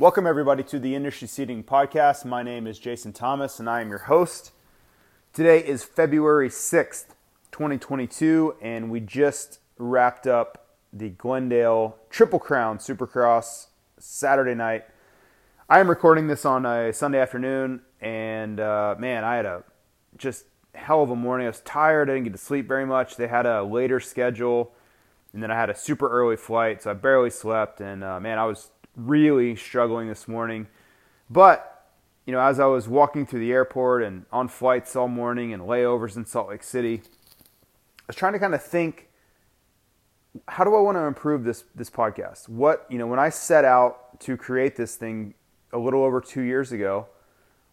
Welcome, everybody, to the Industry Seating Podcast. My name is Jason Thomas, and I am your host. Today is February 6th, 2022, and we just wrapped up the Glendale Triple Crown Supercross Saturday night. I am recording this on a Sunday afternoon, and uh, man, I had a just hell of a morning. I was tired. I didn't get to sleep very much. They had a later schedule, and then I had a super early flight, so I barely slept. And uh, man, I was really struggling this morning. But you know, as I was walking through the airport and on flights all morning and layovers in Salt Lake City, I was trying to kind of think, how do I want to improve this this podcast? What you know, when I set out to create this thing a little over two years ago,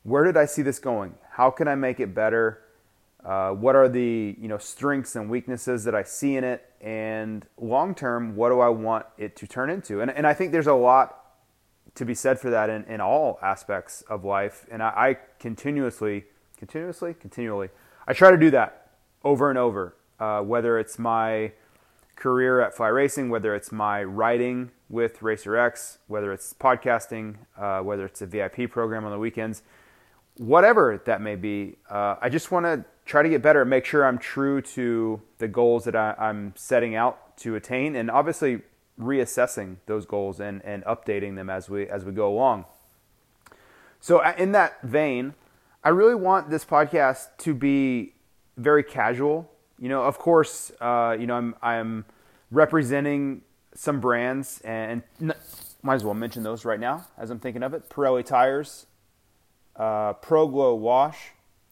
where did I see this going? How can I make it better? Uh, what are the you know strengths and weaknesses that I see in it? And long term, what do I want it to turn into? And, and I think there's a lot to be said for that in, in all aspects of life. And I, I continuously, continuously, continually, I try to do that over and over. Uh, whether it's my career at Fly Racing, whether it's my writing with Racer X, whether it's podcasting, uh, whether it's a VIP program on the weekends, whatever that may be, uh, I just want to try to get better and make sure I'm true to the goals that I, I'm setting out to attain, and obviously reassessing those goals and, and updating them as we as we go along. So, in that vein, I really want this podcast to be very casual. You know, of course, uh, you know I'm I'm representing some brands, and might as well mention those right now as I'm thinking of it. Pirelli tires, uh, Pro Glow Wash,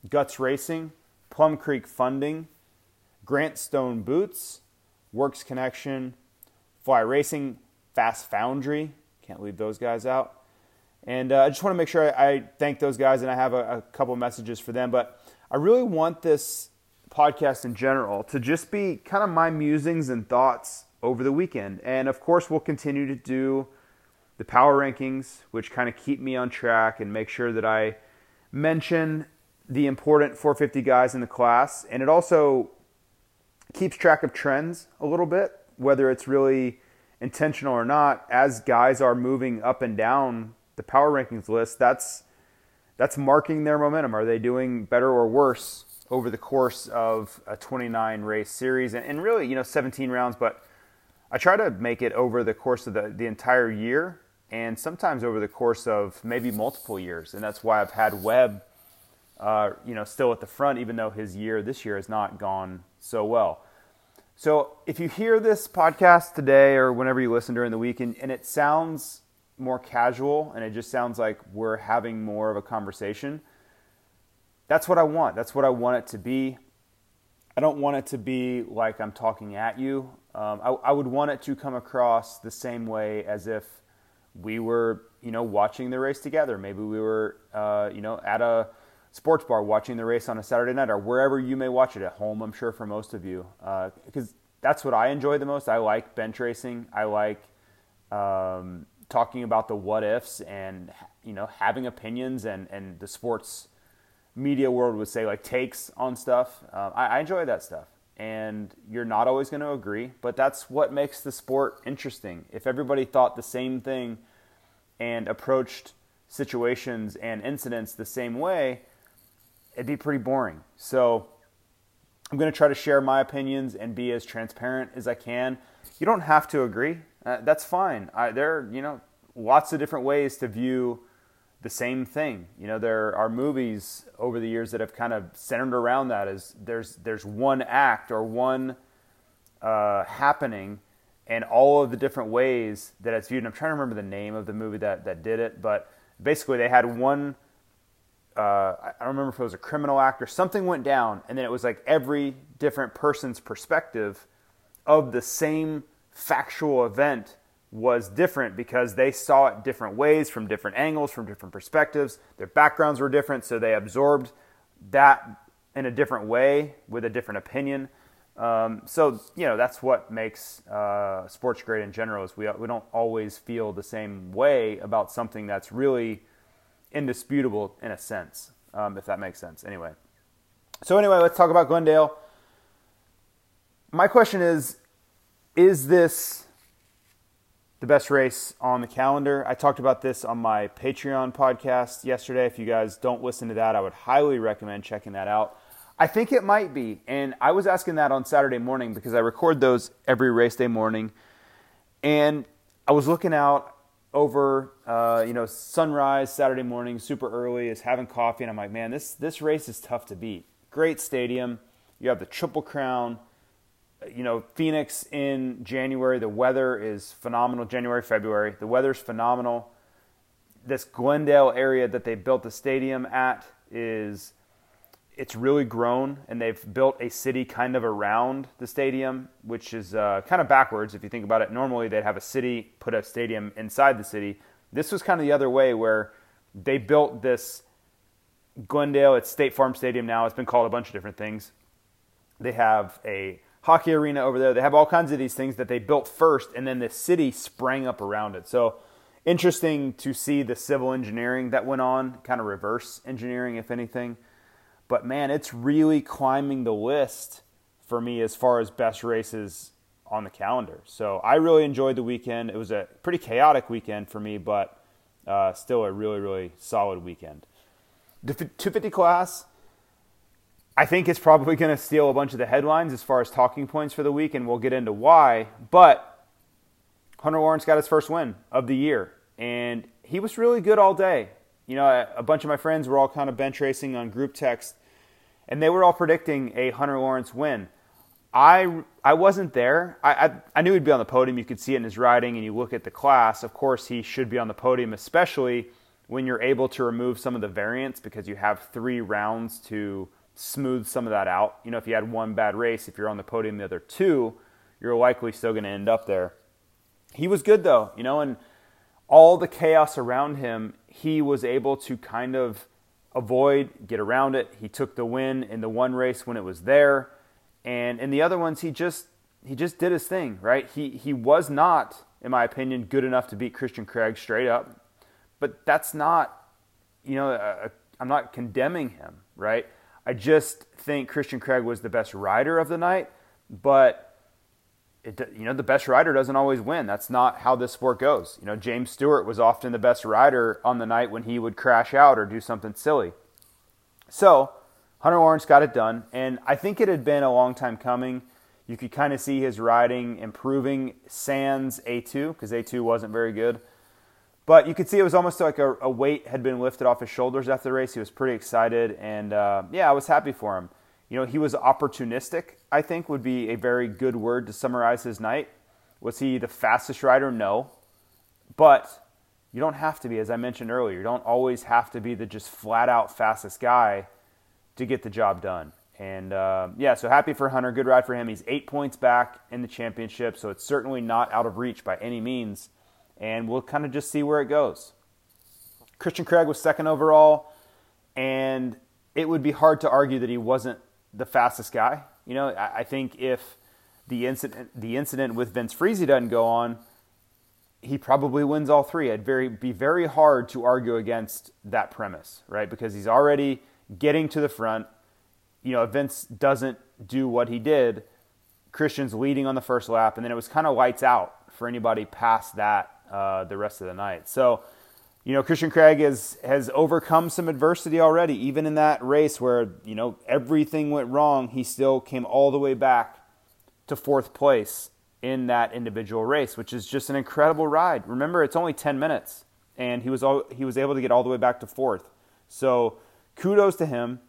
Guts Racing, Plum Creek Funding, Grant Stone Boots, Works Connection, Fly Racing, Fast Foundry. Can't leave those guys out. And uh, I just want to make sure I, I thank those guys, and I have a, a couple messages for them. But I really want this podcast in general to just be kind of my musings and thoughts over the weekend. And of course, we'll continue to do the power rankings, which kind of keep me on track and make sure that I mention the important 450 guys in the class. And it also keeps track of trends a little bit, whether it's really intentional or not. As guys are moving up and down the power rankings list, that's that's marking their momentum. Are they doing better or worse over the course of a 29 race series and, and really, you know, 17 rounds? But I try to make it over the course of the, the entire year and sometimes over the course of maybe multiple years. And that's why I've had Webb, uh, you know, still at the front, even though his year this year has not gone so well. So if you hear this podcast today or whenever you listen during the week and, and it sounds more casual and it just sounds like we're having more of a conversation, that's what I want. That's what I want it to be. I don't want it to be like I'm talking at you. Um, I, I would want it to come across the same way as if we were, you know, watching the race together. Maybe we were, uh, you know, at a sports bar watching the race on a Saturday night or wherever you may watch it at home. I'm sure for most of you, because that's what I enjoy the most. I like bench racing. I like um, talking about the what ifs and you know having opinions and and the sports media world would say like takes on stuff. Uh, I, I enjoy that stuff. And you're not always going to agree, but that's what makes the sport interesting. If everybody thought the same thing and approached situations and incidents the same way, it'd be pretty boring. So I'm going to try to share my opinions and be as transparent as I can. You don't have to agree. Uh, that's fine. I, there are, you know, lots of different ways to view the same thing. You know, there are movies over the years that have kind of centered around that. Is there's there's one act or one uh, happening, and all of the different ways that it's viewed. And I'm trying to remember the name of the movie that that did it, but basically they had one. Uh, I don't remember if it was a criminal act or something went down, and then it was like every different person's perspective of the same factual event was different because they saw it different ways from different angles, from different perspectives. Their backgrounds were different, so they absorbed that in a different way with a different opinion. Um, so you know that's what makes uh, sports great in general is we we don't always feel the same way about something that's really indisputable in a sense, um, if that makes sense. Anyway, so anyway, let's talk about Glendale. My question is: Is this the best race on the calendar. I talked about this on my Patreon podcast yesterday. If you guys don't listen to that, I would highly recommend checking that out. I think it might be. And I was asking that on Saturday morning because I record those every race day morning. And I was looking out over, uh, you know, sunrise Saturday morning, super early, is having coffee. And I'm like, man, this, this race is tough to beat. Great stadium. You have the Triple Crown you know, Phoenix in January, the weather is phenomenal. January, February, the weather's phenomenal. This Glendale area that they built the stadium at is it's really grown, and they've built a city kind of around the stadium, which is uh, kind of backwards if you think about it. Normally, they'd have a city put a stadium inside the city. This was kind of the other way, where they built this Glendale. It's State Farm Stadium now. It's been called a bunch of different things. They have a hockey arena over there. They have all kinds of these things that they built first, and then the city sprang up around it. So interesting to see the civil engineering that went on, kind of reverse engineering, if anything. But man, it's really climbing the list for me as far as best races on the calendar. So I really enjoyed the weekend. It was a pretty chaotic weekend for me, but uh, still a really, really solid weekend. The 250 class, I think it's probably going to steal a bunch of the headlines as far as talking points for the week, and we'll get into why. But Hunter Lawrence got his first win of the year, and he was really good all day. You know, a bunch of my friends were all kind of bench racing on group text, and they were all predicting a Hunter Lawrence win. I, I wasn't there. I, I, I knew he'd be on the podium. You could see it in his riding, and you look at the class. Of course, he should be on the podium, especially when you're able to remove some of the variance because you have three rounds to smooth some of that out. You know, if you had one bad race, if you're on the podium the other two, you're likely still going to end up there. He was good though, you know, and all the chaos around him, he was able to kind of avoid, get around it. He took the win in the one race when it was there, and in the other ones, he just he just did his thing, right? He he was not, in my opinion, good enough to beat Christian Craig straight up, but that's not, you know, I'm not condemning him, right? I just think Christian Craig was the best rider of the night, but it, you know the best rider doesn't always win. That's not how this sport goes. You know James Stewart was often the best rider on the night when he would crash out or do something silly. So Hunter Lawrence got it done, and I think it had been a long time coming. You could kind of see his riding improving sans A2 because A2 wasn't very good. But you could see it was almost like a, a, weight had been lifted off his shoulders after the race. He was pretty excited, and uh, yeah, I was happy for him. You know, he was opportunistic. I think would be a very good word to summarize his night. Was he the fastest rider? No, but you don't have to be, as I mentioned earlier. You don't always have to be the just flat out fastest guy to get the job done. And uh, yeah, so happy for Hunter. Good ride for him. He's eight points back in the championship, so it's certainly not out of reach by any means and we'll kind of just see where it goes. Christian Craig was second overall, and it would be hard to argue that he wasn't the fastest guy. You know, I think if the incident the incident with Vince Friese doesn't go on, he probably wins all three. It'd very be very hard to argue against that premise, right? Because he's already getting to the front. You know, if Vince doesn't do what he did, Christian's leading on the first lap, and then it was kind of lights out for anybody past that uh, the rest of the night. So, you know, Christian Craig has has overcome some adversity already. Even in that race where you know everything went wrong, he still came all the way back to fourth place in that individual race, which is just an incredible ride. Remember, it's only ten minutes. and he was all, he was able to get all the way back to fourth. So kudos to him.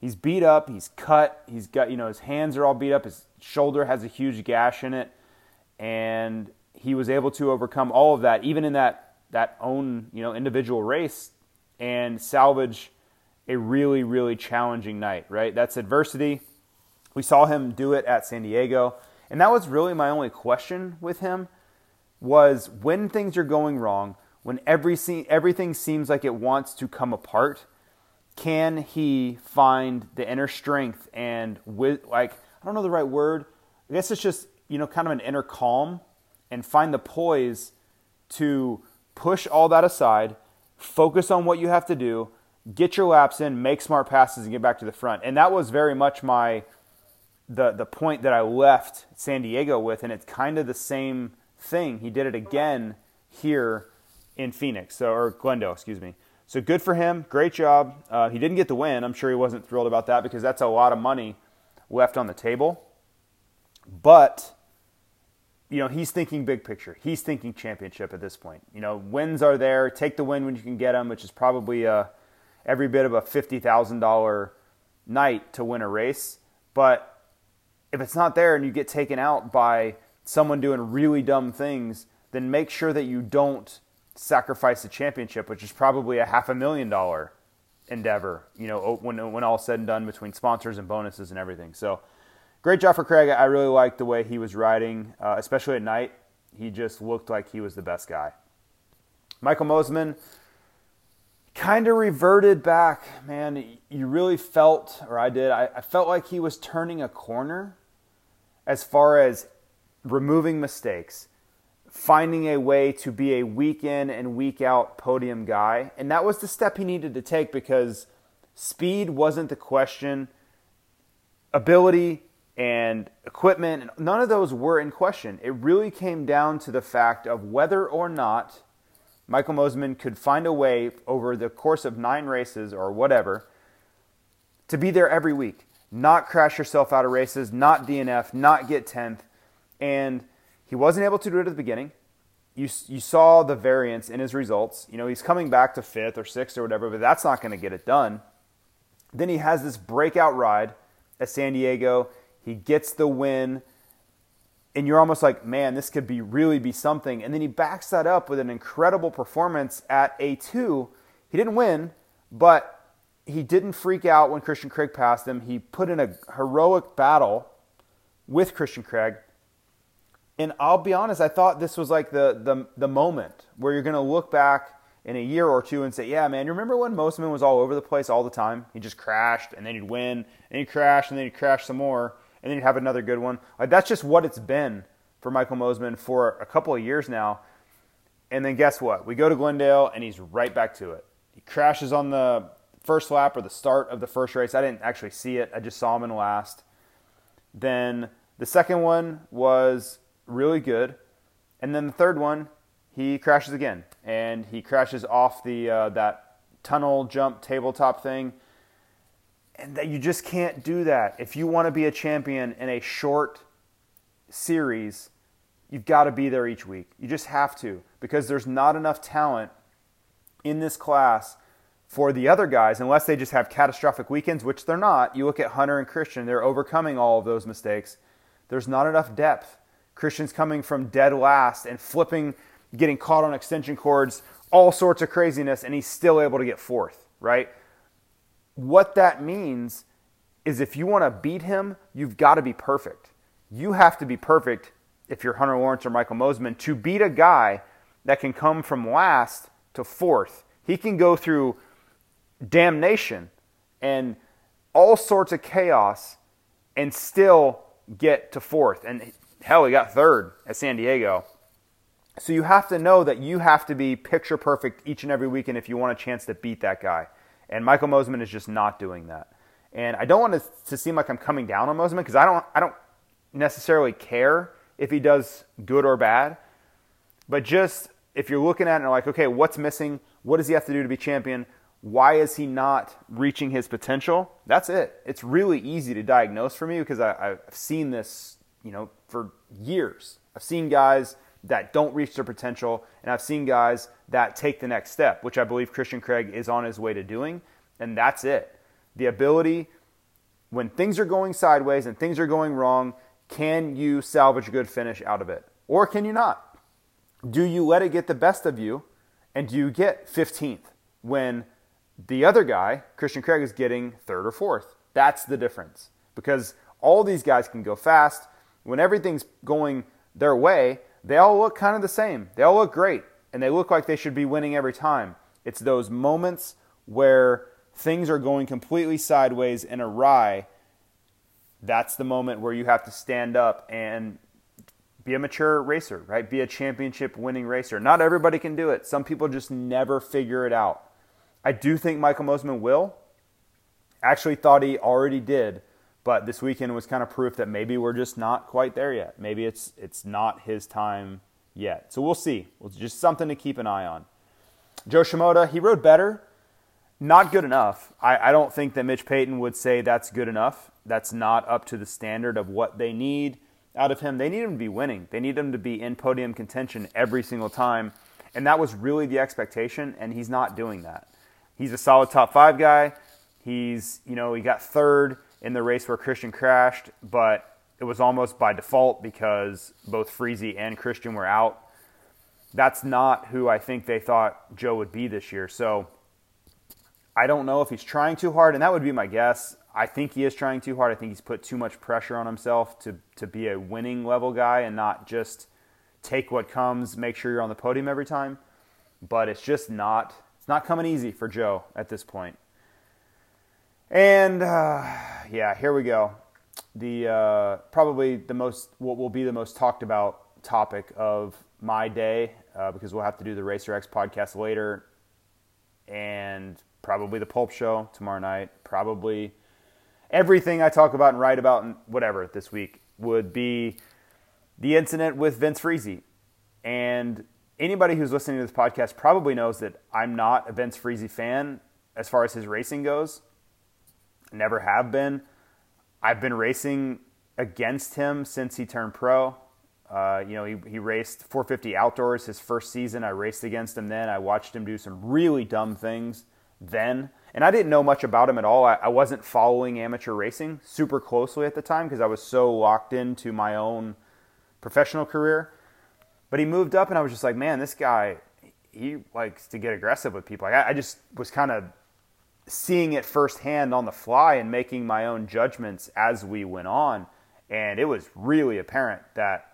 He's beat up, he's cut, he's got you know his hands are all beat up, his shoulder has a huge gash in it, and he was able to overcome all of that, even in that that own you know individual race, and salvage a really really challenging night. Right, that's adversity. We saw him do it at San Diego, and that was really my only question with him was when things are going wrong, when every everything seems like it wants to come apart can he find the inner strength and with like I don't know the right word. I guess it's just you know kind of an inner calm and find the poise to push all that aside, focus on what you have to do, get your laps in, make smart passes, and get back to the front. And that was very much my the the point that I left San Diego with, and it's kind of the same thing. He did it again here in Phoenix, so or Glendale, excuse me. So good for him. Great job. Uh, he didn't get the win. I'm sure he wasn't thrilled about that because that's a lot of money left on the table. But, you know, he's thinking big picture. He's thinking championship at this point. You know, wins are there. Take the win when you can get them, which is probably a, uh, every bit of a $50,000 night to win a race. But if it's not there and you get taken out by someone doing really dumb things, then make sure that you don't sacrifice the championship, which is probably a half a million dollar endeavor, you know, when, when all said and done between sponsors and bonuses and everything. So great job for Craig. I really liked the way he was riding, uh, especially at night. He just looked like he was the best guy. Michael Mosiman kind of reverted back, man. You really felt, or I did, I, I felt like he was turning a corner as far as removing mistakes finding a way to be a week in and week out podium guy. And that was the step he needed to take because speed wasn't the question. Ability and equipment, none of those were in question. It really came down to the fact of whether or not Michael Mosiman could find a way over the course of nine races or whatever to be there every week, not crash yourself out of races, not DNF, not get 10th. And he wasn't able to do it at the beginning. You, you saw the variance in his results. You know, he's coming back to fifth or sixth or whatever, but that's not going to get it done. Then he has this breakout ride at San Diego. He gets the win, and you're almost like, man, this could be really be something. And then he backs that up with an incredible performance at A2. He didn't win, but he didn't freak out when Christian Craig passed him. He put in a heroic battle with Christian Craig and I'll be honest, I thought this was like the the, the moment where you're going to look back in a year or two and say, yeah, man, you remember when Mosiman was all over the place all the time? He just crashed and then he'd win and he'd crash and then he'd crash some more and then he'd have another good one. Like that's just what it's been for Michael Mosiman for a couple of years now. And then guess what? We go to Glendale and he's right back to it. He crashes on the first lap or the start of the first race. I didn't actually see it. I just saw him in last. Then the second one was really good. And then the third one, he crashes again, and he crashes off the uh, that tunnel jump tabletop thing. And that you just can't do that. If you want to be a champion in a short series, you've got to be there each week. You just have to because there's not enough talent in this class for the other guys unless they just have catastrophic weekends, which they're not. You look at Hunter and Christian, they're overcoming all of those mistakes. There's not enough depth Christian's coming from dead last and flipping, getting caught on extension cords, all sorts of craziness, and he's still able to get fourth, right? What that means is if you want to beat him, you've got to be perfect. You have to be perfect if you're Hunter Lawrence or Michael Mosiman to beat a guy that can come from last to fourth. He can go through damnation and all sorts of chaos and still get to fourth. And Hell, he got third at San Diego. So you have to know that you have to be picture perfect each and every weekend if you want a chance to beat that guy. And Michael Mosiman is just not doing that. And I don't want to, to seem like I'm coming down on Mosiman because I don't, I don't necessarily care if he does good or bad. But just if you're looking at it and like, okay, what's missing? What does he have to do to be champion? Why is he not reaching his potential? That's it. It's really easy to diagnose for me because I, I've seen this you know, for years. I've seen guys that don't reach their potential, and I've seen guys that take the next step, which I believe Christian Craig is on his way to doing, and that's it. The ability when things are going sideways and things are going wrong, can you salvage a good finish out of it? Or can you not? Do you let it get the best of you and do you get 15th when the other guy, Christian Craig, is getting third or fourth? That's the difference. Because all these guys can go fast. When everything's going their way, they all look kind of the same. They all look great and they look like they should be winning every time. It's those moments where things are going completely sideways and awry, that's the moment where you have to stand up and be a mature racer, right? Be a championship winning racer. Not everybody can do it. Some people just never figure it out. I do think Michael Mosiman will. Actually, thought he already did, but this weekend was kind of proof that maybe we're just not quite there yet. Maybe it's it's not his time yet. So we'll see. It's just something to keep an eye on. Joe Shimoda, he rode better not good enough. I, I, don't think that Mitch Payton would say that's good enough. That's not up to the standard of what they need out of him. They need him to be winning. They need him to be in podium contention every single time. And that was really the expectation, and he's not doing that. He's a solid top five guy. He's, you know, he got third in the race where Christian crashed, but it was almost by default because both Friese and Christian were out. That's not who I think they thought Joe would be this year. So, I don't know if he's trying too hard, and that would be my guess. I think he is trying too hard. I think he's put too much pressure on himself to, to be a winning level guy and not just take what comes, make sure you're on the podium every time. But it's just not it's not coming easy for Joe at this point. And uh, yeah, here we go. The uh, probably the most what will be the most talked about topic of my day uh, because we'll have to do the Racer X podcast later, and probably the Pulp Show tomorrow night, probably everything I talk about and write about and whatever this week would be the incident with Vince Friese. And anybody who's listening to this podcast probably knows that I'm not a Vince Friese fan as far as his racing goes. Never have been. I've been racing against him since he turned pro. Uh, you know, he, he raced 450 outdoors his first season. I raced against him then. I watched him do some really dumb things then. And I didn't know much about him at all. I, I wasn't following amateur racing super closely at the time because I was so locked into my own professional career. But he moved up, and I was just like, man, this guy, he likes to get aggressive with people. Like, I, I just was kind of seeing it firsthand on the fly and making my own judgments as we went on. And it was really apparent that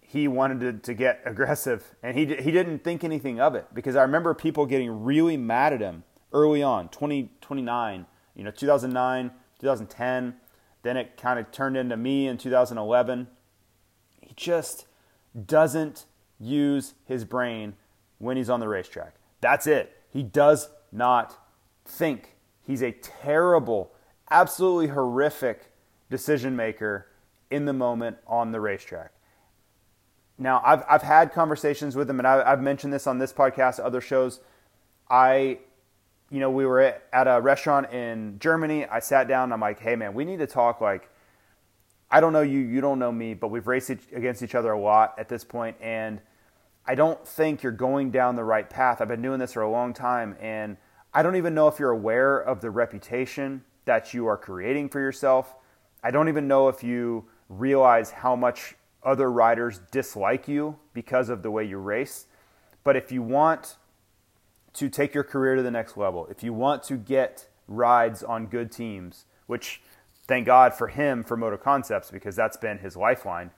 he wanted to, to get aggressive, and he, he didn't think anything of it because I remember people getting really mad at him early on, 2029, you know, 2009, 2010. Then it kind of turned into me in 2011. He just doesn't use his brain when he's on the racetrack. That's it. He does not think. He's a terrible, absolutely horrific decision maker in the moment on the racetrack. Now, I've, I've had conversations with him, and I, I've mentioned this on this podcast, other shows. I you know, we were at a restaurant in Germany. I sat down. I'm like, hey, man, we need to talk. Like, I don't know you, you don't know me, but we've raced against each other a lot at this point, and I don't think you're going down the right path. I've been doing this for a long time, and I don't even know if you're aware of the reputation that you are creating for yourself. I don't even know if you realize how much other riders dislike you because of the way you race. But if you want to take your career to the next level, if you want to get rides on good teams, which thank God for him for Moto Concepts because that's been his lifeline.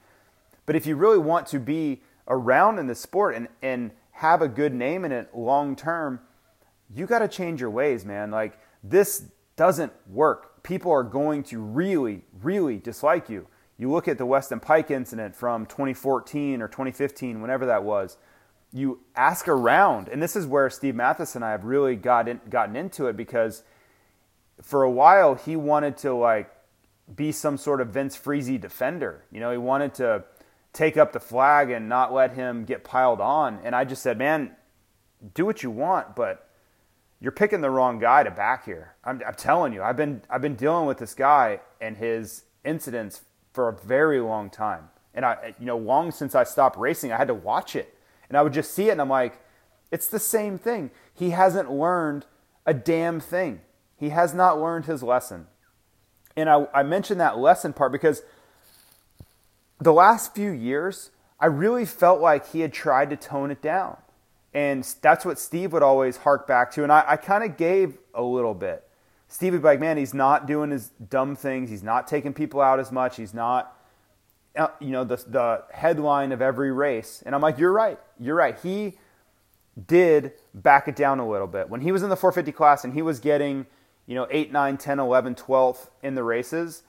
But if you really want to be around in the sport and, and have a good name in it long term, you got to change your ways, man. Like this doesn't work. People are going to really, really dislike you. You look at the Weston Peick incident from 2014 or 2015, whenever that was you ask around, and this is where Steve Matthes and I have really got in, gotten into it because for a while he wanted to like be some sort of Vince Friese defender. You know, he wanted to take up the flag and not let him get piled on. And I just said, man, do what you want, but you're picking the wrong guy to back here. I'm, I'm telling you, I've been I've been dealing with this guy and his incidents for a very long time, And I, you know, long since I stopped racing, I had to watch it. And I would just see it and I'm like, it's the same thing. He hasn't learned a damn thing. He has not learned his lesson. And I, I mentioned that lesson part because the last few years, I really felt like he had tried to tone it down. And that's what Steve would always hark back to. And I, I kind of gave a little bit. Steve would be like, man, he's not doing his dumb things. He's not taking people out as much. He's not, uh, you know, the, the headline of every race. And I'm like, you're right. You're right. He did back it down a little bit. When he was in the 450 class and he was getting, you know, 8, 9, 10, 11, 12 in the races,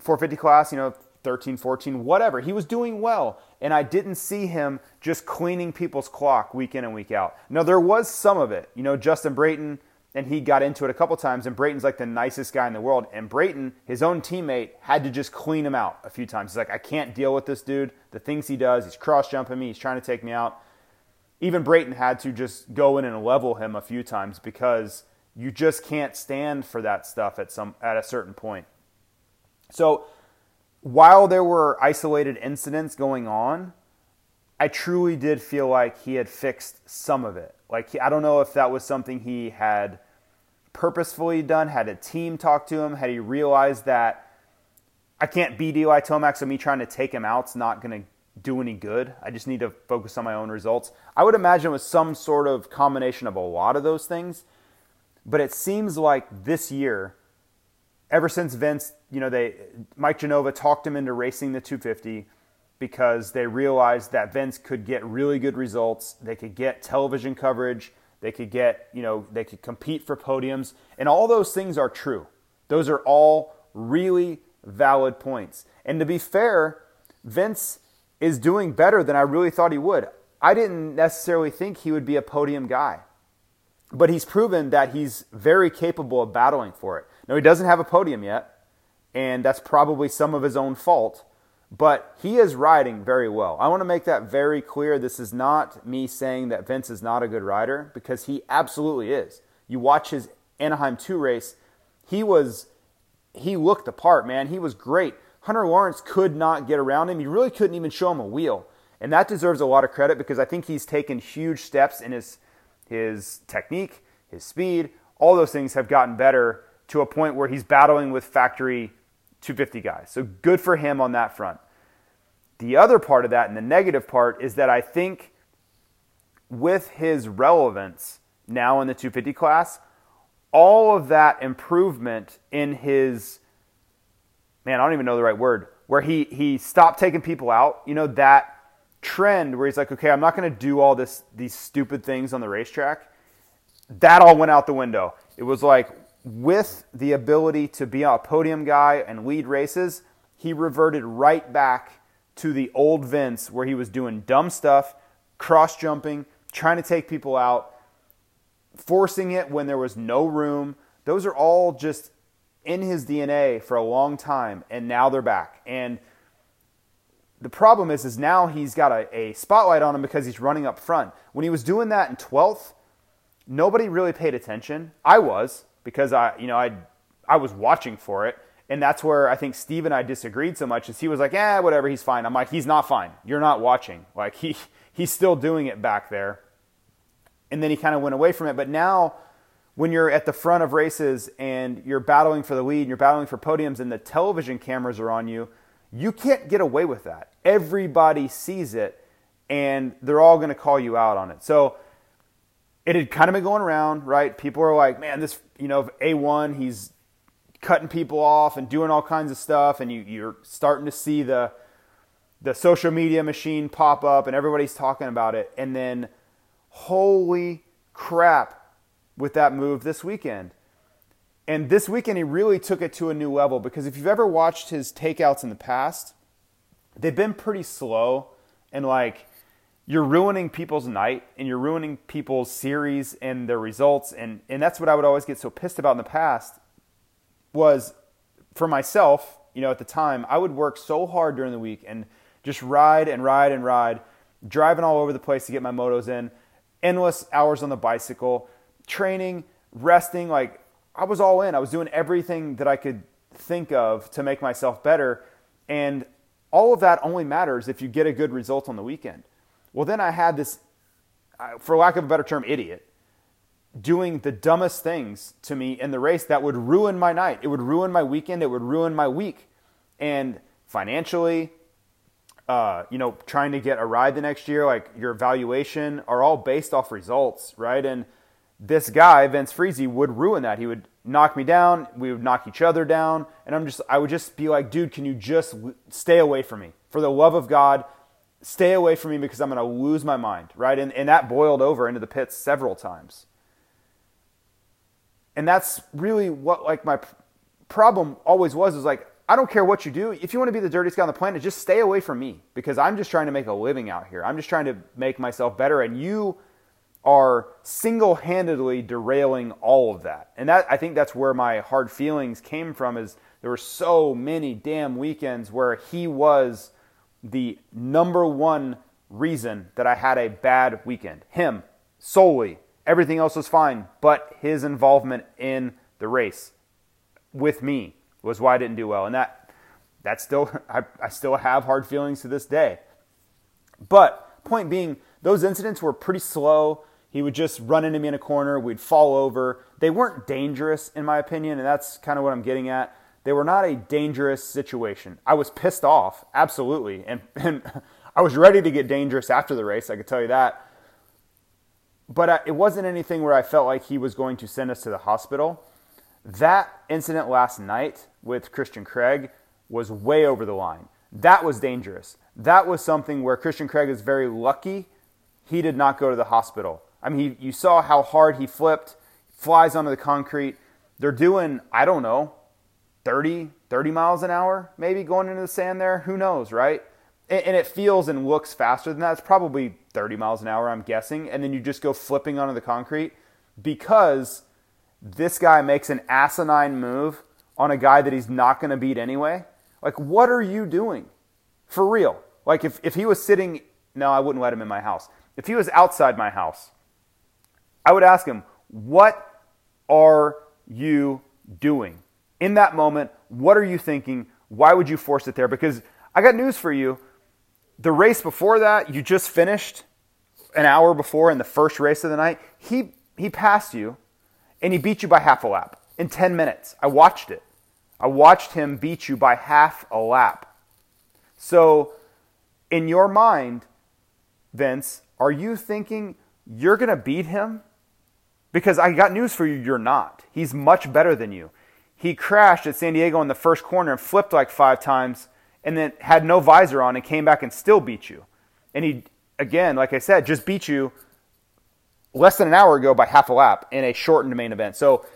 450 class, you know, 13, 14, whatever. He was doing well. And I didn't see him just cleaning people's clock week in and week out. Now, there was some of it. You know, Justin Brayton, and he got into it a couple times, and Brayton's like the nicest guy in the world. And Brayton, his own teammate, had to just clean him out a few times. He's like, I can't deal with this dude. The things he does, he's cross jumping me, he's trying to take me out. Even Brayton had to just go in and level him a few times because you just can't stand for that stuff at some at a certain point. So while there were isolated incidents going on, I truly did feel like he had fixed some of it. Like I don't know if that was something he had purposefully done, had a team talk to him, had he realized that I can't beat Eli Tomac, so me trying to take him out's not going to do any good. I just need to focus on my own results. I would imagine it was some sort of combination of a lot of those things, but it seems like this year ever since Vince, you know, they Mike Genova talked him into racing the 250 because they realized that Vince could get really good results. They could get television coverage. They could get, you know, they could compete for podiums. And all those things are true. Those are all really valid points. And to be fair, Vince is doing better than I really thought he would. I didn't necessarily think he would be a podium guy. But he's proven that he's very capable of battling for it. Now, he doesn't have a podium yet, and that's probably some of his own fault, but he is riding very well. I want to make that very clear. This is not me saying that Vince is not a good rider, because he absolutely is. You watch his Anaheim 2 race, he was he looked the part, man. He was great. Hunter Lawrence could not get around him. He really couldn't even show him a wheel. And that deserves a lot of credit because I think he's taken huge steps in his his technique, his speed, all those things have gotten better to a point where he's battling with factory 250 guys. So good for him on that front. The other part of that and the negative part is that I think with his relevance now in the 250 class, all of that improvement in his man, I don't even know the right word, where he he stopped taking people out, you know, that trend where he's like, okay, I'm not going to do all this these stupid things on the racetrack. That all went out the window. It was like with the ability to be a podium guy and lead races, he reverted right back to the old Vince where he was doing dumb stuff, cross jumping, trying to take people out, forcing it when there was no room. Those are all just in his DNA for a long time, and now they're back. And the problem is, is now he's got a, a spotlight on him because he's running up front. When he was doing that in 12th, nobody really paid attention. I was because I, you know, I, I was watching for it. And that's where I think Steve and I disagreed so much is he was like, yeah, whatever, he's fine. I'm like, he's not fine. You're not watching. Like he, he's still doing it back there. And then he kind of went away from it. But now when you're at the front of races and you're battling for the lead and you're battling for podiums and the television cameras are on you, you can't get away with that. Everybody sees it and they're all going to call you out on it. So it had kind of been going around, right? People are like, man, this, you know, A1, he's cutting people off and doing all kinds of stuff. And you, you're starting to see the, the social media machine pop up and everybody's talking about it. And then, holy crap, with that move this weekend. And this weekend, he really took it to a new level because if you've ever watched his takeouts in the past, they've been pretty slow and like you're ruining people's night and you're ruining people's series and their results and and that's what I would always get so pissed about in the past was for myself, you know, at the time, I would work so hard during the week and just ride and ride and ride, driving all over the place to get my motos in, endless hours on the bicycle, training, resting, like I was all in. I was doing everything that I could think of to make myself better and all of that only matters if you get a good result on the weekend. Well, then I had this, for lack of a better term, idiot doing the dumbest things to me in the race that would ruin my night. It would ruin my weekend. It would ruin my week. And financially, uh, you know, trying to get a ride the next year, like your evaluation are all based off results, right? And this guy, Vince Friese, would ruin that. He would knock me down. We would knock each other down. And I'm just, I would just be like, dude, can you just stay away from me? For the love of God, stay away from me because I'm going to lose my mind, right? And, and that boiled over into the pits several times. And that's really what, like, my problem always was, is like, I don't care what you do. If you want to be the dirtiest guy on the planet, just stay away from me because I'm just trying to make a living out here. I'm just trying to make myself better. And you are single handedly derailing all of that. And that, I think that's where my hard feelings came from is there were so many damn weekends where he was the number one reason that I had a bad weekend. Him solely. Everything else was fine, but his involvement in the race with me was why I didn't do well. And that that still I, I still have hard feelings to this day. But point being, those incidents were pretty slow. He would just run into me in a corner, we'd fall over. They weren't dangerous in my opinion, and that's kind of what I'm getting at. They were not a dangerous situation. I was pissed off, absolutely. And, and I was ready to get dangerous after the race, I could tell you that. But I, it wasn't anything where I felt like he was going to send us to the hospital. That incident last night with Christian Craig was way over the line. That was dangerous. That was something where Christian Craig is very lucky he did not go to the hospital. I mean, he, you saw how hard he flipped, flies onto the concrete. They're doing, I don't know, 30, 30 miles an hour, maybe going into the sand there. Who knows, right? And, and it feels and looks faster than that. It's probably 30 miles an hour, I'm guessing. And then you just go flipping onto the concrete because this guy makes an asinine move on a guy that he's not going to beat anyway. Like, what are you doing? For real. Like, if, if he was sitting, no, I wouldn't let him in my house. If he was outside my house, I would ask him, What are you doing? In that moment, what are you thinking? Why would you force it there? Because I got news for you. The race before that, you just finished an hour before in the first race of the night. He, he passed you and he beat you by half a lap in 10 minutes. I watched it. I watched him beat you by half a lap. So, in your mind, Vince, are you thinking you're going to beat him? Because I got news for you, you're not. He's much better than you. He crashed at San Diego in the first corner and flipped like five times and then had no visor on and came back and still beat you. And he, again, like I said, just beat you less than an hour ago by half a lap in a shortened main event. So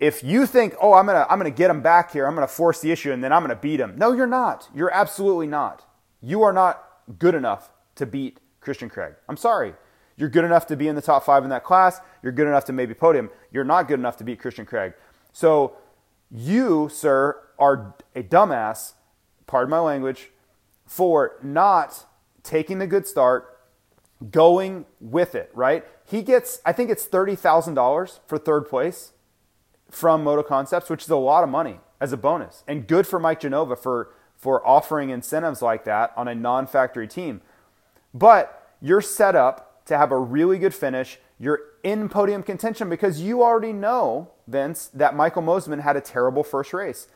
if you think, oh, I'm gonna I'm gonna get him back here, I'm gonna force the issue, and then I'm gonna beat him. No, you're not. You're absolutely not. You are not good enough to beat Christian Craig. I'm sorry. You're good enough to be in the top five in that class. You're good enough to maybe podium. You're not good enough to beat Christian Craig. So you, sir, are a dumbass, pardon my language, for not taking the good start, going with it, right? He gets, I think it's $30,000 for third place from Moto Concepts, which is a lot of money as a bonus. And good for Mike Genova for, for offering incentives like that on a non factory team. But you're set up to have a really good finish. You're in podium contention because you already know, Vince, that Michael Mosiman had a terrible first race.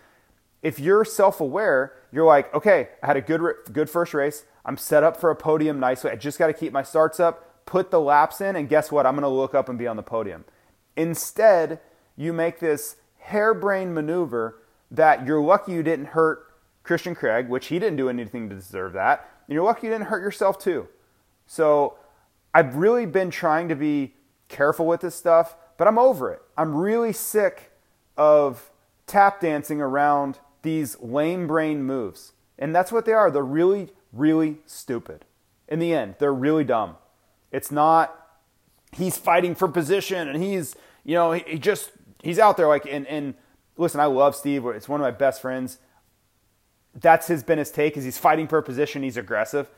If you're self aware, you're like, okay, I had a good, good first race. I'm set up for a podium nicely. I just got to keep my starts up, put the laps in, and guess what? I'm going to look up and be on the podium. Instead, you make this harebrained maneuver that you're lucky you didn't hurt Christian Craig, which he didn't do anything to deserve that. And you're lucky you didn't hurt yourself too. So I've really been trying to be careful with this stuff, but I'm over it. I'm really sick of tap dancing around these lame brain moves. And that's what they are. They're really, really stupid. In the end, they're really dumb. It's not he's fighting for position and he's, you know, he, he just he's out there like and and listen, I love Steve. It's one of my best friends. That's his been his take is he's fighting for a position, he's aggressive.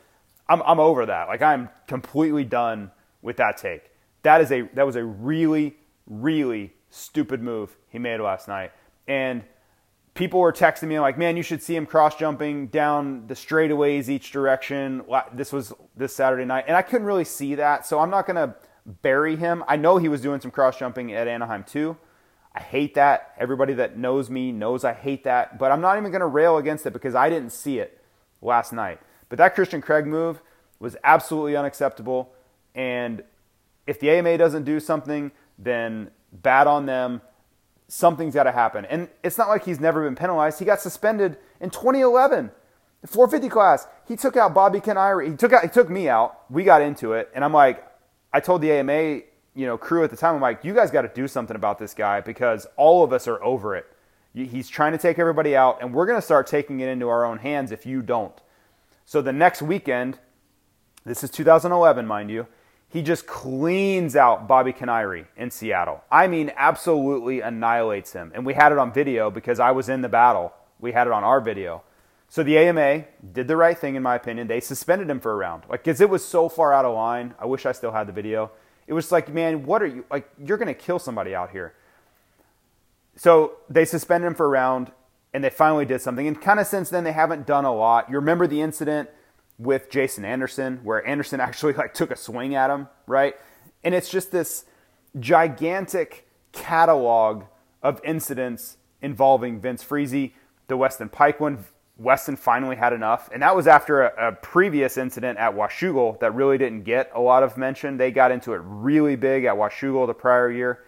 I'm I'm over that. Like I'm completely done with that take. That is a that was a really really stupid move he made last night. And people were texting me like, "Man, you should see him cross jumping down the straightaways each direction." This was this Saturday night, and I couldn't really see that, so I'm not gonna bury him. I know he was doing some cross jumping at Anaheim too. I hate that. Everybody that knows me knows I hate that, but I'm not even gonna rail against it because I didn't see it last night. But that Christian Craig move was absolutely unacceptable, and if the AMA doesn't do something, then bad on them something's got to happen. And it's not like he's never been penalized. He got suspended in 2011, the 450 class. He took out Bobby Kiniry. He took out. He took me out. We got into it, and I'm like, I told the AMA, you know, crew at the time, I'm like, you guys got to do something about this guy because all of us are over it. He's trying to take everybody out, and we're going to start taking it into our own hands if you don't. So the next weekend, this is 2011, mind you he just cleans out Bobby Kiniry in Seattle. I mean, absolutely annihilates him. And we had it on video because I was in the battle. We had it on our video. So the AMA did the right thing, in my opinion. They suspended him for a round. Like, because it was so far out of line. I wish I still had the video. It was like, man, what are you, like, you're going to kill somebody out here. So they suspended him for a round, and they finally did something. And kind of since then, they haven't done a lot. You remember the incident with Jason Anderson, where Anderson actually like took a swing at him, right? And it's just this gigantic catalog of incidents involving Vince Friese, the Weston Peick one. Weston finally had enough, and that was after a, a, previous incident at Washougal that really didn't get a lot of mention. They got into it really big at Washougal the prior year,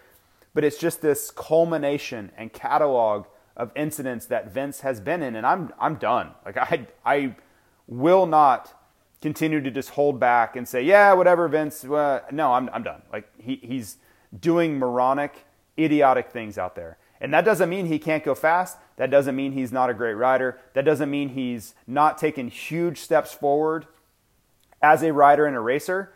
but it's just this culmination and catalog of incidents that Vince has been in, and I'm I'm done. Like I I will not continue to just hold back and say, yeah, whatever, Vince. Uh, no, I'm, I'm done. Like he, he's doing moronic, idiotic things out there. And that doesn't mean he can't go fast. That doesn't mean he's not a great rider. That doesn't mean he's not taking huge steps forward as a rider and a racer.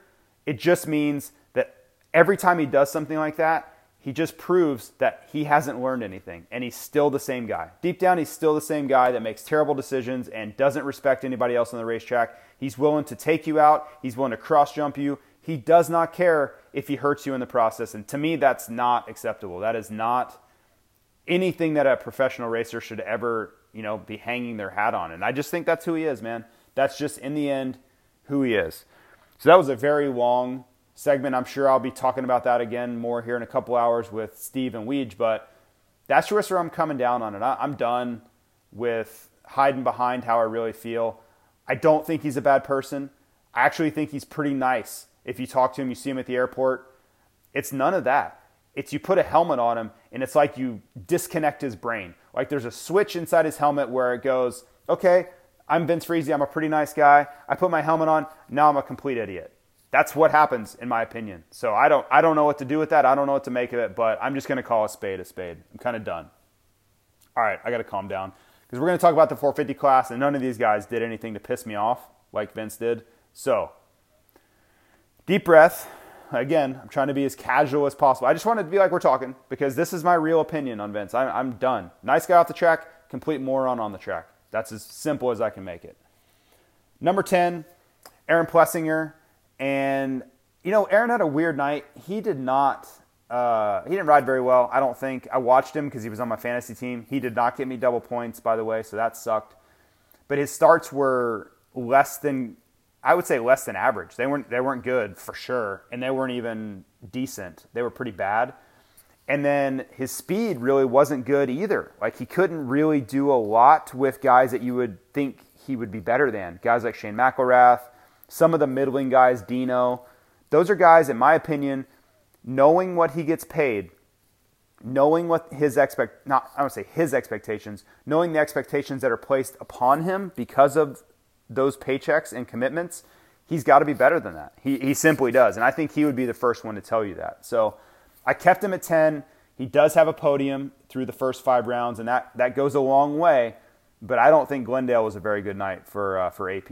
It just means that every time he does something like that, he just proves that he hasn't learned anything and he's still the same guy. Deep down, he's still the same guy that makes terrible decisions and doesn't respect anybody else on the racetrack. He's willing to take you out, he's willing to cross jump you. He does not care if he hurts you in the process. And to me, that's not acceptable. That is not anything that a professional racer should ever, you know, be hanging their hat on. And I just think that's who he is, man. That's just in the end who he is. So that was a very long segment. I'm sure I'll be talking about that again more here in a couple hours with Steve and Weege, but that's just where I'm coming down on it. I'm done with hiding behind how I really feel. I don't think he's a bad person. I actually think he's pretty nice. If you talk to him, you see him at the airport. It's none of that. It's you put a helmet on him and it's like you disconnect his brain. Like there's a switch inside his helmet where it goes, okay, I'm Vince Friese. I'm a pretty nice guy. I put my helmet on. Now I'm a complete idiot. That's what happens, in my opinion. So I don't, I don't know what to do with that. I don't know what to make of it, but I'm just going to call a spade a spade. I'm kind of done. All right, I got to calm down because we're going to talk about the 450 class, and none of these guys did anything to piss me off like Vince did. So, deep breath. Again, I'm trying to be as casual as possible. I just wanted to be like we're talking because this is my real opinion on Vince. I'm, I'm done. Nice guy off the track, complete moron on the track. That's as simple as I can make it. Number 10, Aaron Plessinger. And you know, Aaron had a weird night. He did not. Uh, he didn't ride very well. I don't think. I watched him because he was on my fantasy team. He did not get me double points, by the way, so that sucked. But his starts were less than, I would say, less than average. They weren't. They weren't good for sure, and they weren't even decent. They were pretty bad. And then his speed really wasn't good either. Like he couldn't really do a lot with guys that you would think he would be better than. Guys like Shane McElrath, some of the middling guys, Dino, those are guys, in my opinion, knowing what he gets paid, knowing what his expect not I don't say his expectations, knowing the expectations that are placed upon him because of those paychecks and commitments, he's got to be better than that. He he simply does, and I think he would be the first one to tell you that. So I kept him at ten. He does have a podium through the first five rounds, and that that goes a long way. But I don't think Glendale was a very good night for uh, for AP.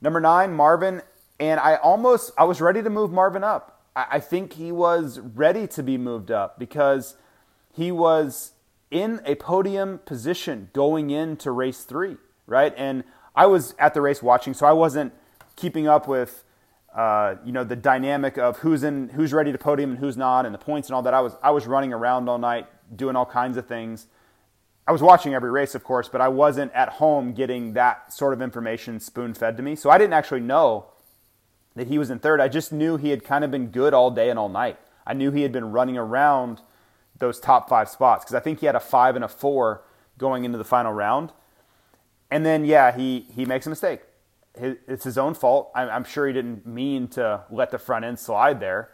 Number nine, Marvin. And I almost, I was ready to move Marvin up. I, I think he was ready to be moved up because he was in a podium position going into race three, right? And I was at the race watching, so I wasn't keeping up with, uh, you know, the dynamic of who's in, who's ready to podium and who's not, and the points and all that. I was, I was running around all night doing all kinds of things, I was watching every race, of course, but I wasn't at home getting that sort of information spoon fed to me. So I didn't actually know that he was in third. I just knew he had kind of been good all day and all night. I knew he had been running around those top five spots because I think he had a five and a four going into the final round. And then, yeah, he, he makes a mistake. It's his own fault. I'm sure he didn't mean to let the front end slide there,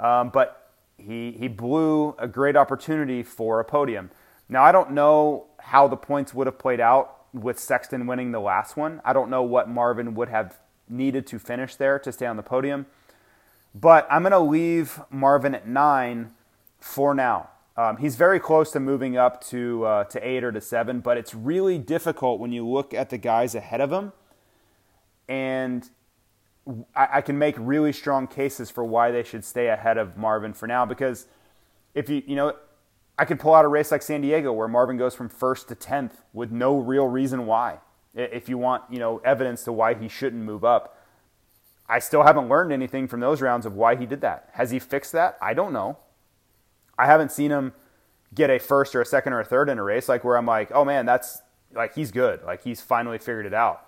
um, but he, he blew a great opportunity for a podium. Now, I don't know how the points would have played out with Sexton winning the last one. I don't know what Marvin would have needed to finish there to stay on the podium. But I'm going to leave Marvin at nine for now. Um, he's very close to moving up to uh, to eight or to seven, but it's really difficult when you look at the guys ahead of him, and I, I can make really strong cases for why they should stay ahead of Marvin for now. Because if you you know I could pull out a race like San Diego where Marvin goes from first to 10th with no real reason why. If you want, you know, evidence to why he shouldn't move up. I still haven't learned anything from those rounds of why he did that. Has he fixed that? I don't know. I haven't seen him get a first or a second or a third in a race like where I'm like, "Oh man, that's like he's good. Like he's finally figured it out."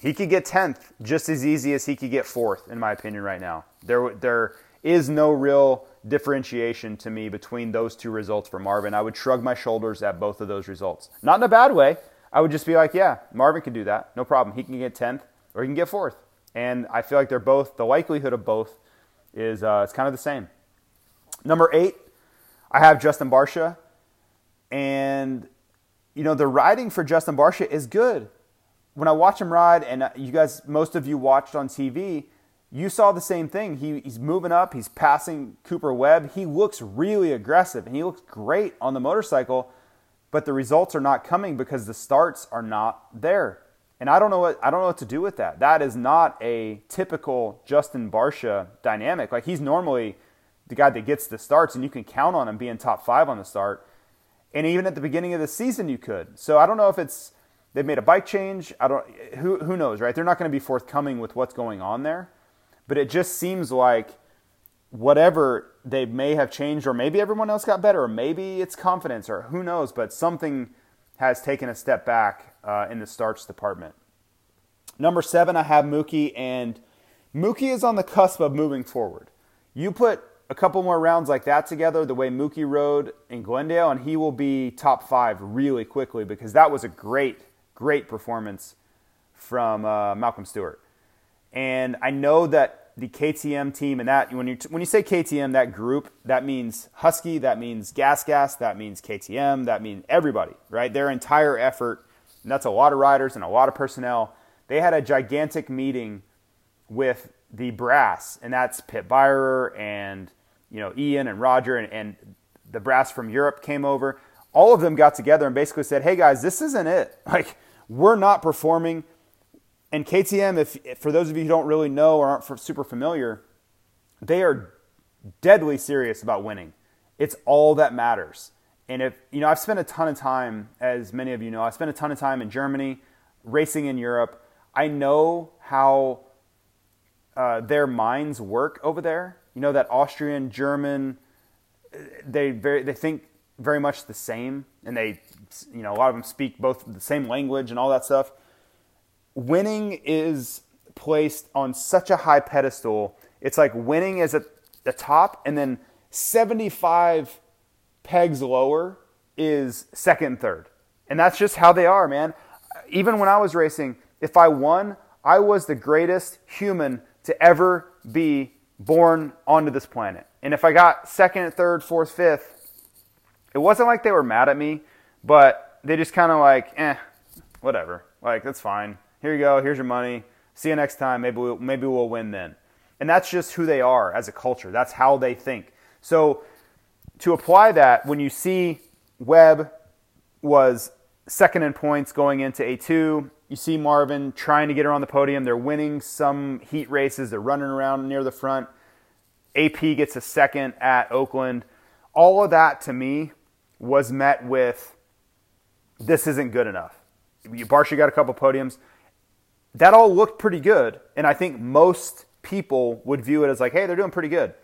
He could get 10th just as easy as he could get 4th in my opinion right now. There there is no real differentiation to me between those two results for Marvin. I would shrug my shoulders at both of those results. Not in a bad way. I would just be like, yeah, Marvin can do that. No problem. He can get 10th or he can get 4th. And I feel like they're both, the likelihood of both is uh, it's kind of the same. Number eight, I have Justin Barcia. And, you know, the riding for Justin Barcia is good. When I watch him ride, and uh, you guys, most of you watched on TV, you saw the same thing. He, he's moving up, he's passing Cooper Webb. He looks really aggressive and he looks great on the motorcycle, but the results are not coming because the starts are not there. And I don't know what I don't know what to do with that. That is not a typical Justin Barcia dynamic. Like he's normally the guy that gets the starts and you can count on him being top 5 on the start. And even at the beginning of the season you could. So I don't know if it's they've made a bike change. I don't who who knows, right? They're not going to be forthcoming with what's going on there but it just seems like whatever they may have changed, or maybe everyone else got better, or maybe it's confidence, or who knows, but something has taken a step back uh, in the starts department. Number seven, I have Mookie, and Mookie is on the cusp of moving forward. You put a couple more rounds like that together, the way Mookie rode in Glendale, and he will be top five really quickly because that was a great, great performance from uh, Malcolm Stewart. And I know that the KTM team and that when you when you say KTM that group that means Husky that means Gas Gas that means KTM that means everybody right? Their entire effort and that's a lot of riders and a lot of personnel. They had a gigantic meeting with the brass and that's Pit Beirer and you know Ian and Roger and, and the brass from Europe came over. All of them got together and basically said hey guys this isn't it. Like we're not performing and KTM, if for those of you who don't really know or aren't super familiar, they are deadly serious about winning. It's all that matters. And if you know, I've spent a ton of time, as many of you know, I spent a ton of time in Germany, racing in Europe. I know how uh, their minds work over there. You know that Austrian, German, they very they think very much the same, and they, you know, a lot of them speak both the same language and all that stuff winning is placed on such a high pedestal. It's like winning is at the top, and then 75 pegs lower is second third. And that's just how they are, man. Even when I was racing, if I won, I was the greatest human to ever be born onto this planet. And if I got second, third, fourth, fifth, it wasn't like they were mad at me, but they just kind of like, eh, whatever. Like, that's fine. Here you go. Here's your money. See you next time. Maybe we'll, maybe we'll win then. And that's just who they are as a culture. That's how they think. So to apply that, when you see Webb was second in points going into A2, you see Marvin trying to get her on the podium. They're winning some heat races. They're running around near the front. AP gets a second at Oakland. All of that to me was met with this isn't good enough. Barcia got a couple podiums that all looked pretty good. And I think most people would view it as like, hey, they're doing pretty good.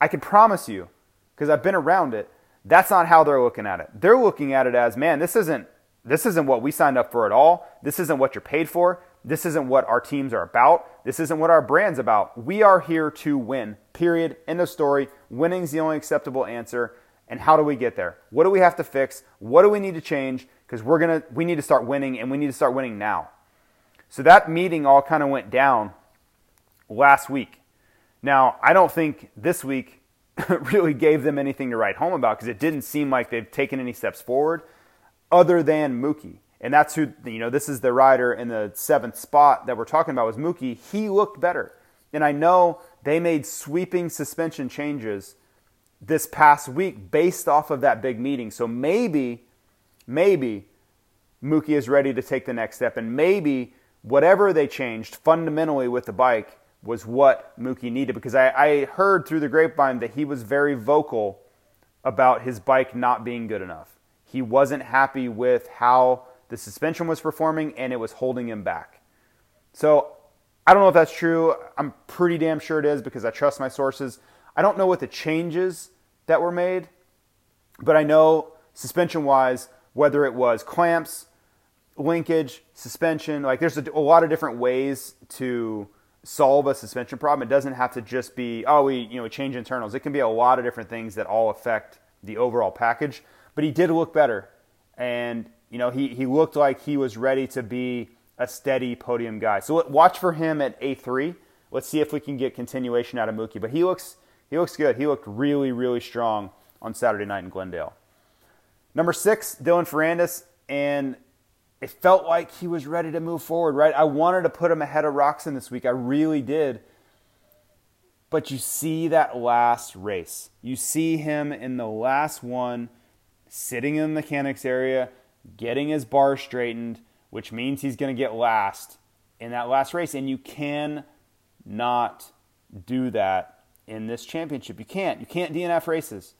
I can promise you, because I've been around it, That's not how they're looking at it. They're looking at it as, man, this isn't this isn't what we signed up for at all. This isn't what you're paid for. This isn't what our teams are about. This isn't what our brand's about. We are here to win. Period. End of story. Winning's the only acceptable answer. And how do we get there? What do we have to fix? What do we need to change? Because we're gonna we need to start winning and we need to start winning now. So that meeting all kind of went down last week. Now, I don't think this week really gave them anything to write home about because it didn't seem like they've taken any steps forward other than Mookie. And that's who, you know, this is the rider in the seventh spot that we're talking about was Mookie. He looked better. And I know they made sweeping suspension changes this past week based off of that big meeting. So maybe, maybe Mookie is ready to take the next step. And maybe whatever they changed fundamentally with the bike was what Mookie needed. Because I, I heard through the grapevine that he was very vocal about his bike not being good enough. He wasn't happy with how the suspension was performing and it was holding him back. So I don't know if that's true. I'm pretty damn sure it is because I trust my sources. I don't know what the changes that were made, but I know suspension wise, whether it was clamps, linkage, suspension, like there's a, a, lot of different ways to solve a suspension problem. It doesn't have to just be, oh, we, you know, change internals. It can be a lot of different things that all affect the overall package but he did look better. And, you know, he, he looked like he was ready to be a steady podium guy. So watch for him at A3. Let's see if we can get continuation out of Mookie. But he looks, he looks good. He looked really, really strong on Saturday night in Glendale. Number six, Dylan Ferrandis. And it felt like he was ready to move forward, right? I wanted to put him ahead of Roczen this week. I really did. But you see that last race. You see him in the last one sitting in the mechanics area, getting his bar straightened, which means he's going to get last in that last race. And you can not do that in this championship. You can't. You can't DNF races.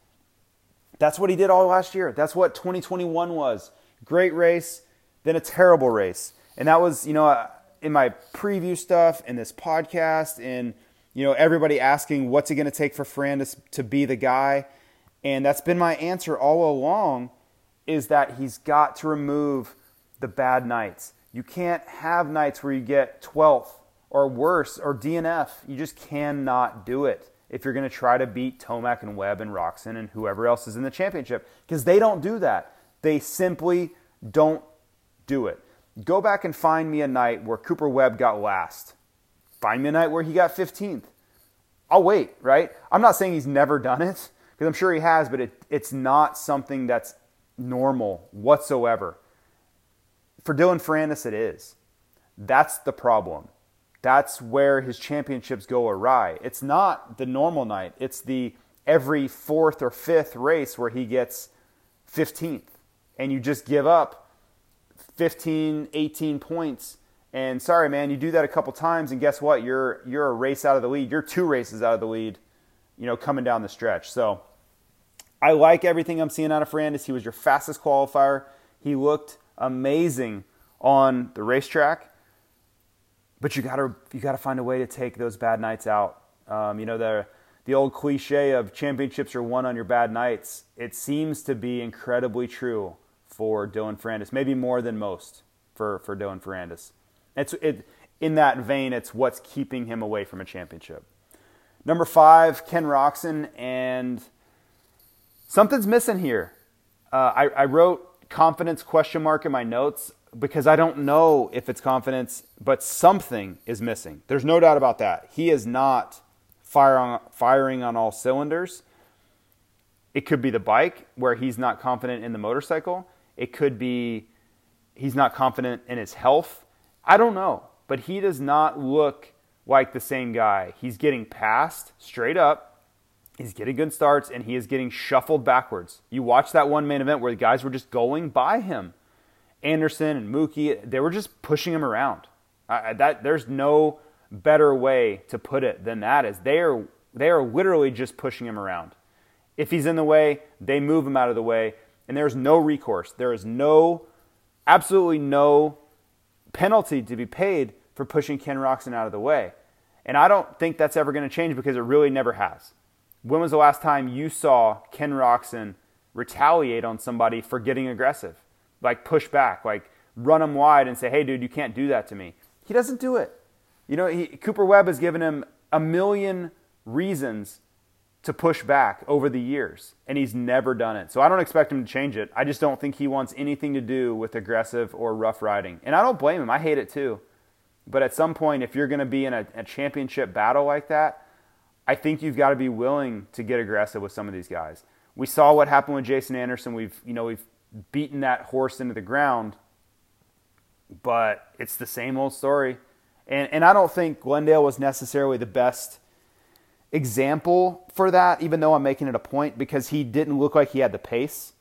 That's what he did all last year. That's what 2021 was. Great race, then a terrible race. And that was, you know, uh, in my preview stuff, in this podcast, in, you know, everybody asking what's it going to take for Ferrandis to be the guy. And that's been my answer all along is that he's got to remove the bad nights. You can't have nights where you get 12th or worse or DNF. You just cannot do it if you're going to try to beat Tomac and Webb and Roczen and whoever else is in the championship because they don't do that. They simply don't do it. Go back and find me a night where Cooper Webb got last. Find me a night where he got 15th. I'll wait, right? I'm not saying he's never done it because I'm sure he has, but it, it's not something that's normal whatsoever. For Dylan Ferrandis, it is. That's the problem. That's where his championships go awry. It's not the normal night. It's the every fourth or fifth race where he gets 15th and you just give up 15, 18 points. And sorry, man, you do that a couple times, and guess what? You're you're a race out of the lead. You're two races out of the lead you know, coming down the stretch. So I like everything I'm seeing out of Ferrandis. He was your fastest qualifier. He looked amazing on the racetrack. But you gotta you gotta find a way to take those bad nights out. Um, you know the the old cliche of championships are won on your bad nights. It seems to be incredibly true for Dylan Ferrandis, maybe more than most for for Dylan Ferrandis. It's it in that vein. It's what's keeping him away from a championship. Number five, Ken Roczen, and something's missing here. Uh, I, I wrote confidence question mark in my notes because I don't know if it's confidence, but something is missing. There's no doubt about that. He is not firing, firing on all cylinders. It could be the bike where he's not confident in the motorcycle. It could be he's not confident in his health. I don't know, but he does not look like the same guy. He's getting passed straight up. He's getting good starts and he is getting shuffled backwards. You watch that one main event where the guys were just going by him. Anderson and Mookie, they were just pushing him around. Uh, that there's no better way to put it than that is they are they are literally just pushing him around. If he's in the way, they move him out of the way and there's no recourse. There is no absolutely no penalty to be paid for pushing Ken Roczen out of the way. And I don't think that's ever going to change because it really never has. When was the last time you saw Ken Roczen retaliate on somebody for getting aggressive, like push back, like run him wide and say, "Hey, dude, you can't do that to me." He doesn't do it. You know, he, Cooper Webb has given him a million reasons to push back over the years, and he's never done it. So I don't expect him to change it. I just don't think he wants anything to do with aggressive or rough riding. And I don't blame him. I hate it too. But at some point, if you're going to be in a, a championship battle like that, I think you've got to be willing to get aggressive with some of these guys. We saw what happened with Jason Anderson. We've, you know, we've beaten that horse into the ground, but it's the same old story. And, and I don't think Glendale was necessarily the best example for that, even though I'm making it a point, because he didn't look like he had the pace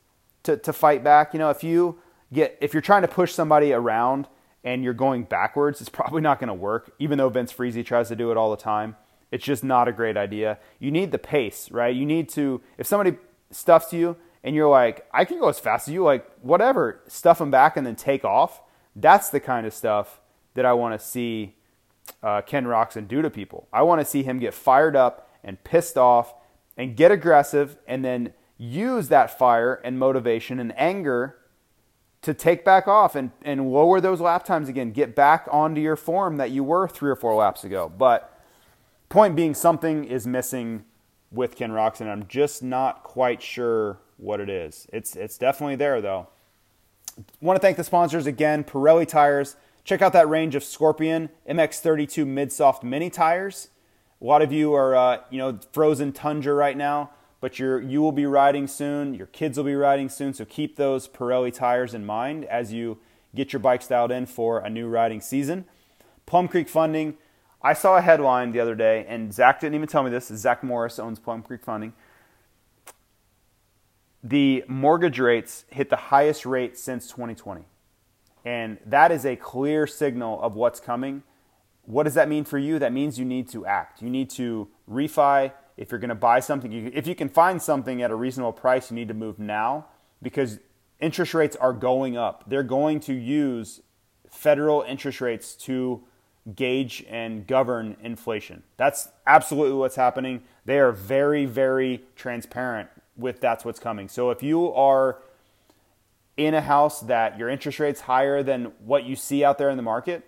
to, to fight back. You know, if you get if you're trying to push somebody around and you're going backwards, it's probably not going to work, even though Vince Friese tries to do it all the time. It's just not a great idea. You need the pace, right? You need to if somebody stuffs you and you're like, I can go as fast as you, like whatever, stuff them back and then take off. That's the kind of stuff that I want to see uh, Ken Roczen do to people. I want to see him get fired up and pissed off and get aggressive and then use that fire and motivation and anger to take back off and, and lower those lap times again. Get back onto your form that you were three or four laps ago. But point being, something is missing with Ken Roczen. I'm just not quite sure what it is. It's, it's definitely there, though. Want to thank the sponsors again Pirelli Tires. Check out that range of Scorpion MX32 mid soft mini tires. A lot of you are, uh, you know, frozen tundra right now, but you're, you will be riding soon. Your kids will be riding soon. So keep those Pirelli tires in mind as you get your bike styled in for a new riding season. Plum Creek Funding. I saw a headline the other day, and Zach didn't even tell me this. Zach Morris owns Plum Creek Funding. The mortgage rates hit the highest rate since 2020. And that is a clear signal of what's coming. What does that mean for you? That means you need to act. You need to refi. If you're going to buy something, if you can find something at a reasonable price, you need to move now because interest rates are going up. They're going to use federal interest rates to gauge and govern inflation. That's absolutely what's happening. They are very, very transparent with that's what's coming. So if you are in a house that your interest rate's higher than what you see out there in the market,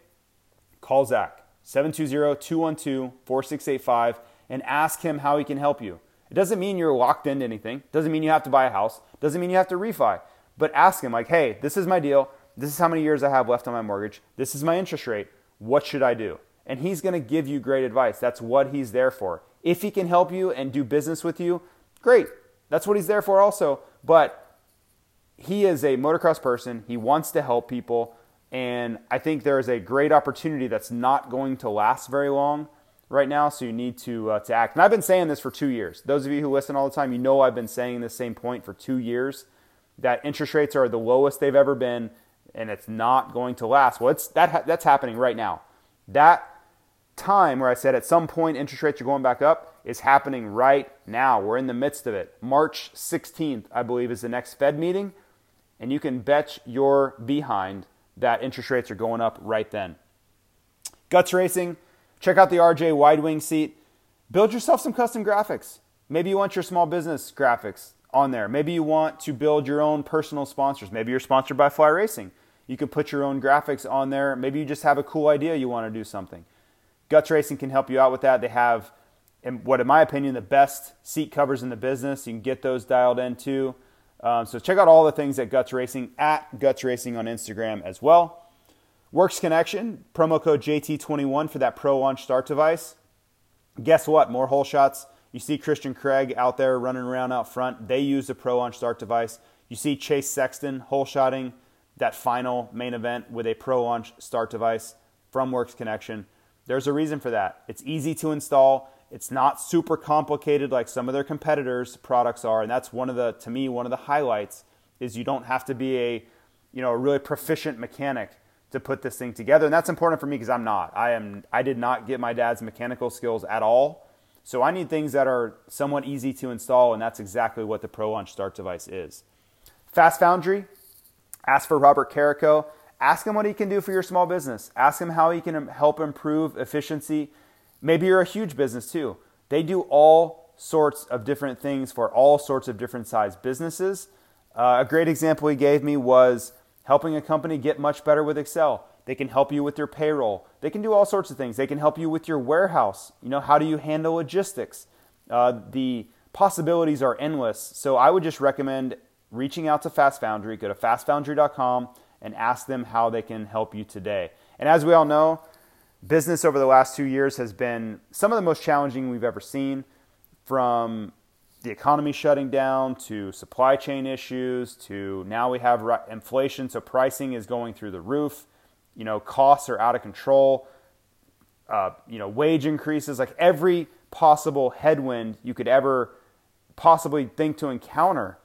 call Zach 720-212-4685 and ask him how he can help you. It doesn't mean you're locked into anything. It doesn't mean you have to buy a house. It doesn't mean you have to refi. But ask him like, "Hey, this is my deal. This is how many years I have left on my mortgage. This is my interest rate. What should I do?" And he's going to give you great advice. That's what he's there for. If he can help you and do business with you, great. That's what he's there for also. But he is a motocross person. He wants to help people. And I think there is a great opportunity that's not going to last very long right now. So you need to, uh, to act. And I've been saying this for two years. Those of you who listen all the time, you know I've been saying the same point for two years that interest rates are the lowest they've ever been and it's not going to last. Well, it's, that, that's happening right now. That time where I said at some point interest rates are going back up is happening right now. We're in the midst of it. March 16th, I believe, is the next Fed meeting and you can bet your behind that interest rates are going up right then. Guts Racing, check out the RJ wide wing seat. Build yourself some custom graphics. Maybe you want your small business graphics on there. Maybe you want to build your own personal sponsors. Maybe you're sponsored by Fly Racing. You can put your own graphics on there. Maybe you just have a cool idea you want to do something. Guts Racing can help you out with that. They have, in what in my opinion, the best seat covers in the business. You can get those dialed in too. Um, so check out all the things at Guts Racing at Guts Racing on Instagram as well. Works Connection, promo code JT21 for that pro launch start device. Guess what? More hole shots. You see Christian Craig out there running around out front. They use the pro launch start device. You see Chase Sexton hole shotting that final main event with a pro launch start device from Works Connection. There's a reason for that. It's easy to install. It's not super complicated like some of their competitors' products are, and that's one of the to me one of the highlights is you don't have to be a you know a really proficient mechanic to put this thing together, and that's important for me because I'm not. I am I did not get my dad's mechanical skills at all, so I need things that are somewhat easy to install, and that's exactly what the Pro Launch Start device is. Fast Foundry, ask for Robert Carrico. Ask him what he can do for your small business. Ask him how he can help improve efficiency Maybe you're a huge business too. They do all sorts of different things for all sorts of different size businesses. Uh, a great example he gave me was helping a company get much better with Excel. They can help you with your payroll. They can do all sorts of things. They can help you with your warehouse. You know, how do you handle logistics? Uh, the possibilities are endless. So I would just recommend reaching out to Fast Foundry. Go to fastfoundry.com and ask them how they can help you today. And as we all know, business over the last two years has been some of the most challenging we've ever seen from the economy shutting down to supply chain issues to now we have inflation so pricing is going through the roof. You know costs are out of control. Uh, you know wage increases like every possible headwind you could ever possibly think to encounter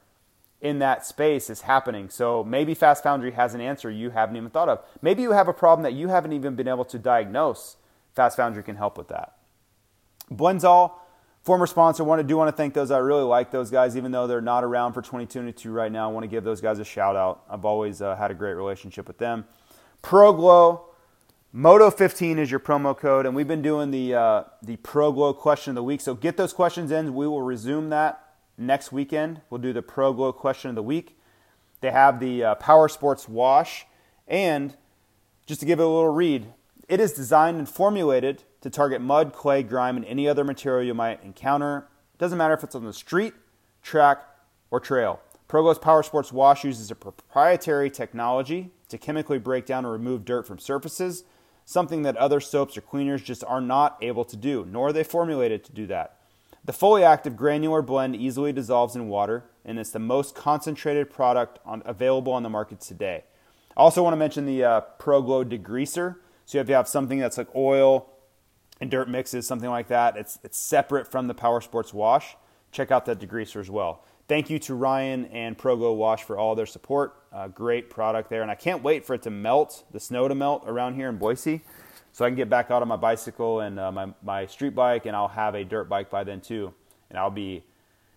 in that space is happening. So maybe Fast Foundry has an answer you haven't even thought of. Maybe you have a problem that you haven't even been able to diagnose. Fast Foundry can help with that. Blendzall, former sponsor, want to do want to thank those. I really like those guys, even though they're not around for 2022 right now. I want to give those guys a shout out. I've always uh, had a great relationship with them. ProGlow, Moto 15 is your promo code, and we've been doing the uh, the ProGlow question of the week. So get those questions in. We will resume that next weekend. We'll do the Pro Glow question of the week. They have the uh, Power Sports Wash. And just to give it a little read, it is designed and formulated to target mud, clay, grime, and any other material you might encounter. Doesn't matter if it's on the street, track, or trail. ProGlow's Power Sports Wash uses a proprietary technology to chemically break down and remove dirt from surfaces, something that other soaps or cleaners just are not able to do, nor are they formulated to do that. The fully active granular blend easily dissolves in water, and it's the most concentrated product on, available on the market today. I also want to mention the uh, ProGlow degreaser. So if you have something that's like oil and dirt mixes, something like that, it's, it's separate from the Power Sports Wash. Check out that degreaser as well. Thank you to Ryan and ProGlow Wash for all their support. Uh, great product there, and I can't wait for it to melt, the snow to melt around here in Boise so I can get back out on my bicycle and uh, my, my street bike, and I'll have a dirt bike by then too. And I'll be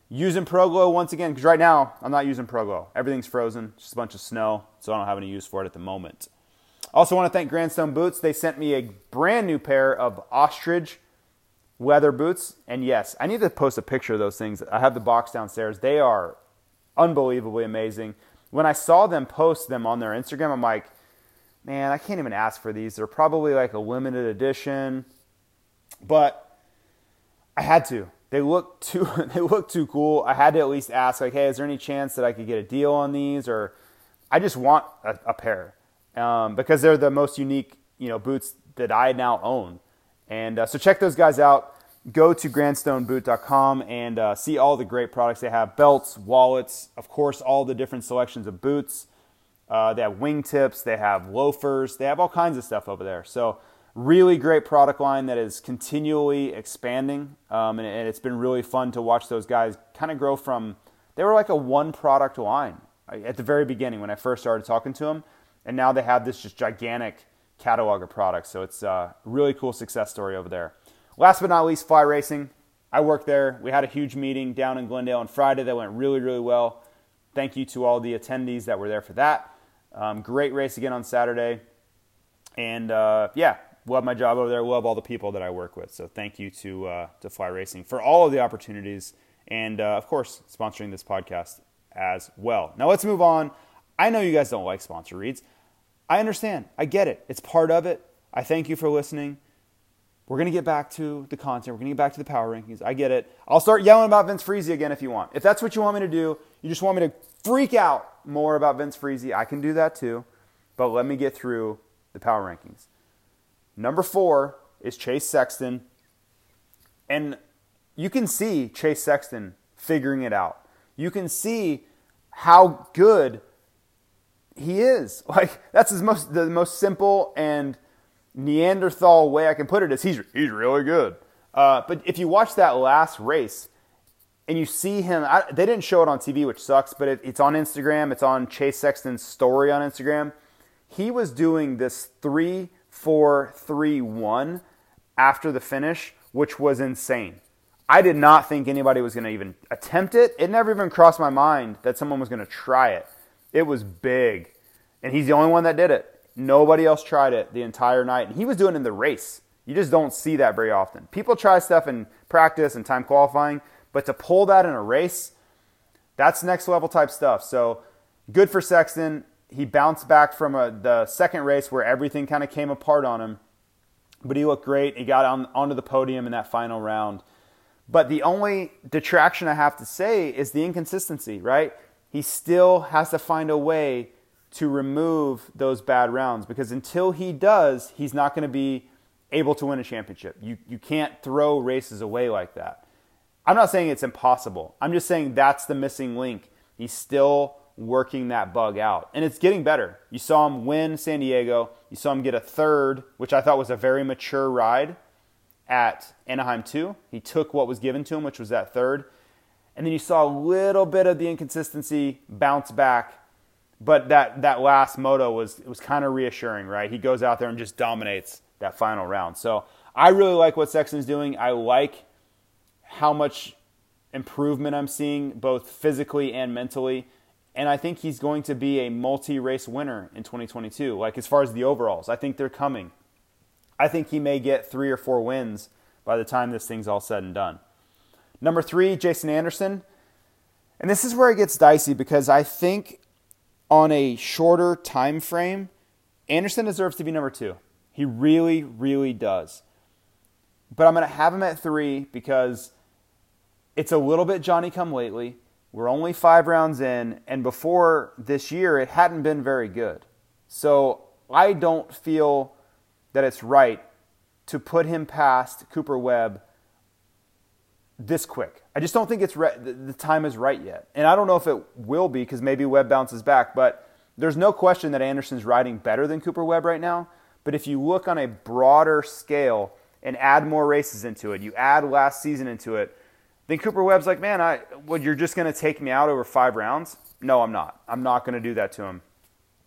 using ProGlow once again because right now I'm not using ProGlow. Everything's frozen, just a bunch of snow, so I don't have any use for it at the moment. Also, want to thank Grandstone Boots. They sent me a brand new pair of ostrich leather boots, and yes, I need to post a picture of those things. I have the box downstairs. They are unbelievably amazing. When I saw them post them on their Instagram, I'm like, man, I can't even ask for these. They're probably like a limited edition, but I had to. They look too they look too cool. I had to at least ask like, hey, is there any chance that I could get a deal on these? Or I just want a, a pair um, because they're the most unique you know boots that I now own. And uh, so check those guys out. Go to grandstoneboot.com and uh, see all the great products they have belts, wallets, of course, all the different selections of boots. Uh, they have wingtips, they have loafers, they have all kinds of stuff over there. So, really great product line that is continually expanding. Um, and, and, it's been really fun to watch those guys kind of grow from, they were like a one product line at the very beginning when I first started talking to them. And now they have this just gigantic catalog of products. So, it's a really cool success story over there. Last but not least, Fly Racing. I work there. We had a huge meeting down in Glendale on Friday that went really, really well. Thank you to all the attendees that were there for that. Um, great race again on Saturday. And uh, yeah, love my job over there. Love all the people that I work with. So thank you to uh, to Fly Racing for all of the opportunities, and uh, of course sponsoring this podcast as well. Now let's move on. I know you guys don't like sponsor reads. I understand. I get it. It's part of it. I thank you for listening. We're going to get back to the content. We're going to get back to the power rankings. I get it. I'll start yelling about Vince Friese again if you want. If that's what you want me to do, you just want me to freak out more about Vince Friese. I can do that too. But let me get through the power rankings. Number four is Chase Sexton. And you can see Chase Sexton figuring it out. You can see how good he is. Like that's his most the most simple and Neanderthal way I can put it is he's he's really good. Uh, but if you watch that last race, and you see him. I, they didn't show it on TV, which sucks, but it, it's on Instagram. It's on Chase Sexton's story on Instagram. He was doing this three, four, three, one after the finish, which was insane. I did not think anybody was going to even attempt it. It never even crossed my mind that someone was going to try it. It was big, and he's the only one that did it. Nobody else tried it the entire night, and he was doing it in the race. You just don't see that very often. People try stuff in practice and time qualifying but to pull that in a race, That's next level type stuff. So good for Sexton. He bounced back from a, the second race where everything kind of came apart on him, but he looked great. He got on, onto the podium in that final round. But the only detraction I have to say is the inconsistency, right? He still has to find a way to remove those bad rounds because until he does, he's not going to be able to win a championship. You, you can't throw races away like that. I'm not saying it's impossible. I'm just saying that's the missing link. He's still working that bug out. And it's getting better. You saw him win San Diego. You saw him get a third, which I thought was a very mature ride at Anaheim 2. He took what was given to him, which was that third. And then you saw a little bit of the inconsistency bounce back. But that, that last moto was, was kind of reassuring, right? He goes out there and just dominates that final round. So I really like what Sexton's doing. I like how much improvement I'm seeing, both physically and mentally. And I think he's going to be a multi race winner in 2022. Like, as far as the overalls, I think they're coming. I think he may get three or four wins by the time this thing's all said and done. Number three, Jason Anderson. And this is where it gets dicey because I think on a shorter time frame, Anderson deserves to be number two. He really, really does. But I'm going to have him at three because it's a little bit Johnny come lately. We're only five rounds in, and before this year, it hadn't been very good. So I don't feel that it's right to put him past Cooper Webb this quick. I just don't think it's re- the time is right yet. And I don't know if it will be because maybe Webb bounces back, but there's no question that Anderson's riding better than Cooper Webb right now. But if you look on a broader scale and add more races into it, you add last season into it, then Cooper Webb's like, man, I, what, you're just going to take me out over five rounds? No, I'm not. I'm not going to do that to him.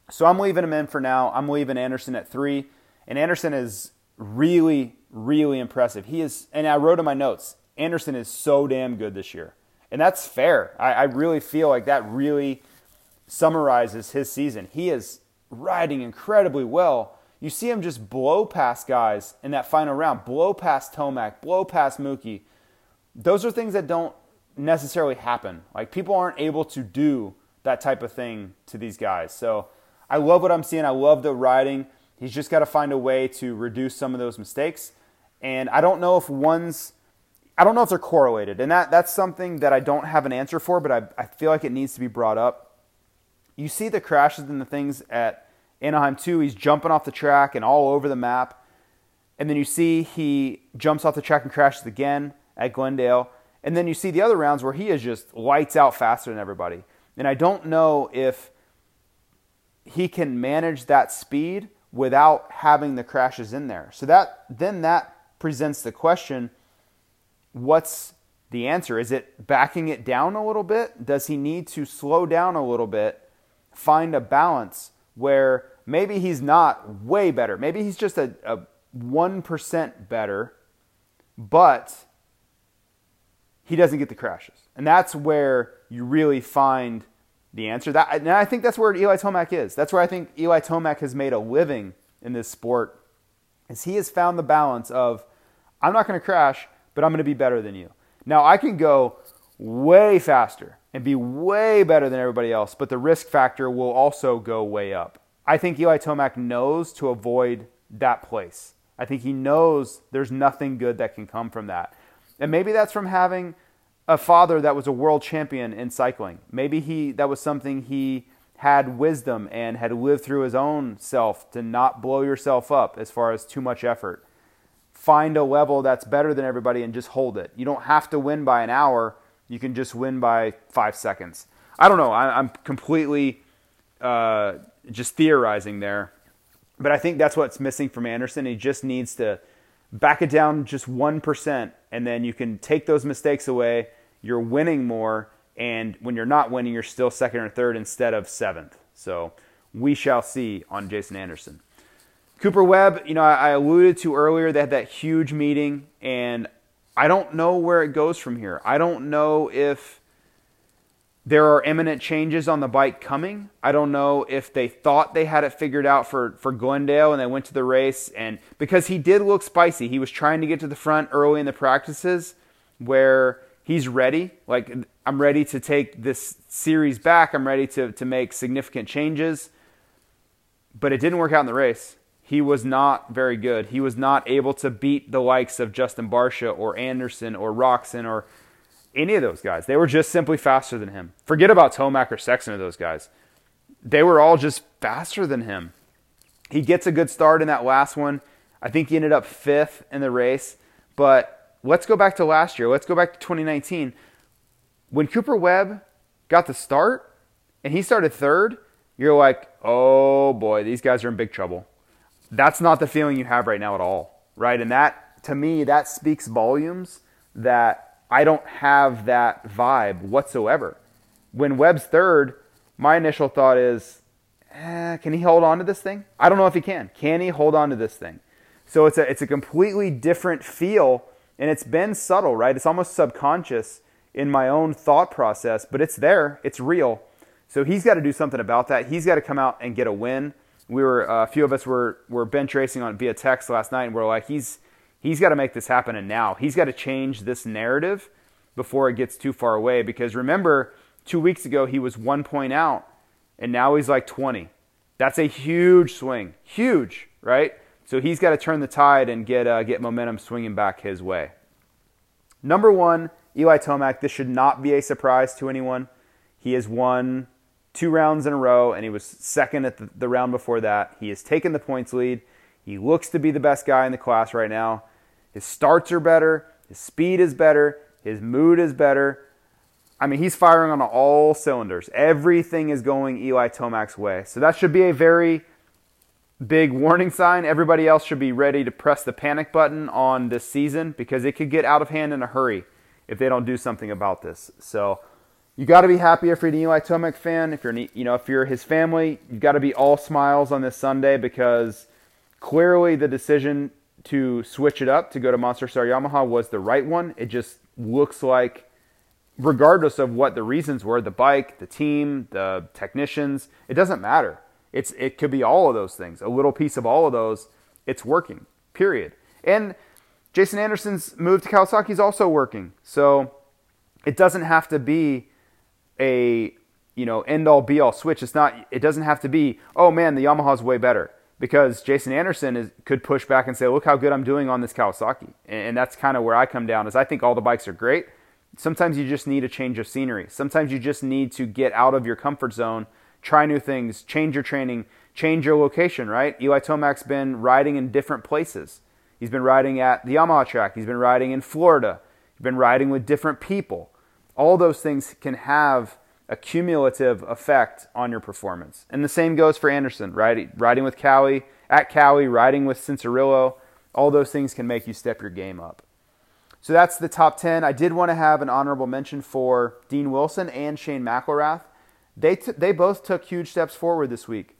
So I'm leaving him in for now. I'm leaving Anderson at three. And Anderson is really, really impressive. He is, and I wrote in my notes, Anderson is so damn good this year. And that's fair. I, I really feel like that really summarizes his season. He is riding incredibly well you see him just blow past guys in that final round, blow past Tomac, blow past Mookie. Those are things that don't necessarily happen. Like people aren't able to do that type of thing to these guys. So I love what I'm seeing. I love the riding. He's just got to find a way to reduce some of those mistakes. And I don't know if one's I don't know if they're correlated. And that, that's something that I don't have an answer for, but I, I feel like it needs to be brought up. You see the crashes and the things at Anaheim 2, he's jumping off the track and all over the map. And then you see he jumps off the track and crashes again at Glendale. And then you see the other rounds where he is just lights out faster than everybody. And I don't know if he can manage that speed without having the crashes in there. So that then that presents the question what's the answer? Is it backing it down a little bit? Does he need to slow down a little bit, find a balance? where maybe he's not way better. Maybe he's just a, a 1% better, but he doesn't get the crashes. And that's where you really find the answer. That, and I think that's where Eli Tomac is. That's where I think Eli Tomac has made a living in this sport is he has found the balance of I'm not going to crash, but I'm going to be better than you. Now I can go way faster and be way better than everybody else, but the risk factor will also go way up. I think Eli Tomac knows to avoid that place. I think he knows there's nothing good that can come from that. And maybe that's from having a father that was a world champion in cycling. Maybe he that was something he had wisdom and had lived through his own self to not blow yourself up as far as too much effort. Find a level that's better than everybody and just hold it. You don't have to win by an hour you can just win by five seconds. I don't know. I, am completely uh, just theorizing there, but I think that's what's missing from Anderson. He just needs to back it down just one percent, and then you can take those mistakes away. You're winning more, and when you're not winning, you're still second or third instead of seventh. So we shall see on Jason Anderson. Cooper Webb, you know, I alluded to earlier, they had that huge meeting, and I don't know where it goes from here. I don't know if there are imminent changes on the bike coming. I don't know if they thought they had it figured out for, for Glendale and they went to the race. And because he did look spicy, he was trying to get to the front early in the practices where he's ready. Like, I'm ready to take this series back. I'm ready to, to make significant changes. But it didn't work out in the race. He was not very good. He was not able to beat the likes of Justin Barcia or Anderson or Roczen or any of those guys. They were just simply faster than him. Forget about Tomac or Sexton or those guys. They were all just faster than him. He gets a good start in that last one. I think he ended up fifth in the race. But let's go back to last year. Let's go back to 2019. When Cooper Webb got the start and he started third, you're like, oh boy, these guys are in big trouble. That's not the feeling you have right now at all, right? And that, to me, that speaks volumes that I don't have that vibe whatsoever. When Webb's third, my initial thought is, eh, can he hold on to this thing? I don't know if he can. Can he hold on to this thing? So it's a it's a completely different feel, and it's been subtle, right? It's almost subconscious in my own thought process, but it's there. It's real. So he's got to do something about that. He's got to come out and get a win. We were uh, a few of us were were bench racing on via text last night, and we're like, he's he's got to make this happen, and now he's got to change this narrative before it gets too far away. Because remember, two weeks ago he was one point out, and now he's like 20. That's a huge swing, huge, right? So he's got to turn the tide and get uh, get momentum swinging back his way. Number one, Eli Tomac. This should not be a surprise to anyone. He has won two rounds in a row, and he was second at the, the round before that. He has taken the points lead. He looks to be the best guy in the class right now. His starts are better. His speed is better. His mood is better. I mean, he's firing on all cylinders. Everything is going Eli Tomac's way. So that should be a very big warning sign. Everybody else should be ready to press the panic button on this season because it could get out of hand in a hurry if they don't do something about this. So you got to be happy if you're an Eli Tomac fan. If you're you know if you're his family, you've got to be all smiles on this Sunday because clearly the decision to switch it up to go to Monster Star Yamaha was the right one. It just looks like regardless of what the reasons were, the bike, the team, the technicians, it doesn't matter it's it could be all of those things. A little piece of all of those. It's working. Period. And Jason Anderson's move to Kawasaki is also working. So it doesn't have to be a you know end all be all switch. It's not. It doesn't have to be. Oh man, the Yamaha's way better because Jason Anderson is, could push back and say, look how good I'm doing on this Kawasaki. And, and that's kind of where I come down. Is I think all the bikes are great. Sometimes you just need a change of scenery. Sometimes you just need to get out of your comfort zone try new things, change your training, change your location, right? Eli Tomac's been riding in different places. He's been riding at the Yamaha track, he's been riding in Florida, he's been riding with different people. All those things can have a cumulative effect on your performance. And the same goes for Anderson, right? Riding with Cowie, at Cowie, riding with Cianciarulo, all those things can make you step your game up. So that's the top 10. I did want to have an honorable mention for Dean Wilson and Shane McElrath. They, t- they both took huge steps forward this week.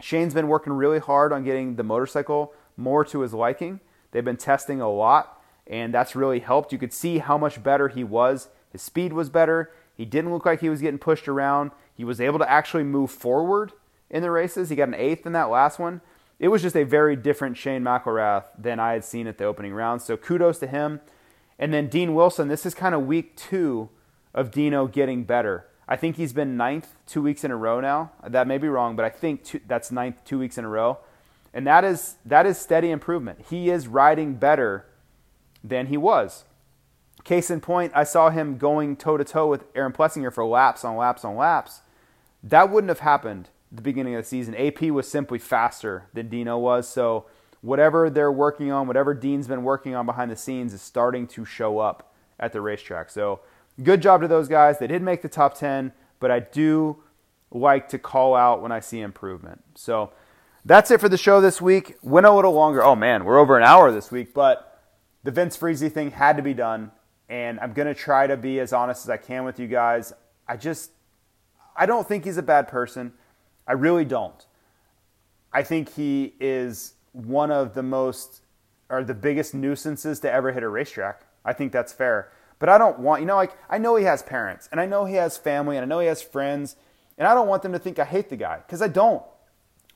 Shane's been working really hard on getting the motorcycle more to his liking. They've been testing a lot, and that's really helped. You could see how much better he was. His speed was better. He didn't look like he was getting pushed around. He was able to actually move forward in the races. He got an eighth in that last one. It was just a very different Shane McElrath than I had seen at the opening round. So kudos to him. And then Dean Wilson, this is kind of week two of Dino getting better. I think he's been ninth two weeks in a row now. That may be wrong, but I think two, that's ninth two weeks in a row, and that is that is steady improvement. He is riding better than he was. Case in point, I saw him going toe to toe with Aaron Plessinger for laps on laps on laps. That wouldn't have happened the beginning of the season. AP was simply faster than Dino was, so whatever they're working on, whatever Dean's been working on behind the scenes, is starting to show up at the racetrack. So good job to those guys. They did make the top 10, but I do like to call out when I see improvement. So that's it for the show this week. Went a little longer. Oh man, we're over an hour this week, but the Vince Friese thing had to be done, and I'm going to try to be as honest as I can with you guys. I just, I don't think he's a bad person. I really don't. I think he is one of the most or the biggest nuisances to ever hit a racetrack. I think that's fair. But I don't want, you know, like I know he has parents and I know he has family and I know he has friends and I don't want them to think I hate the guy because I don't.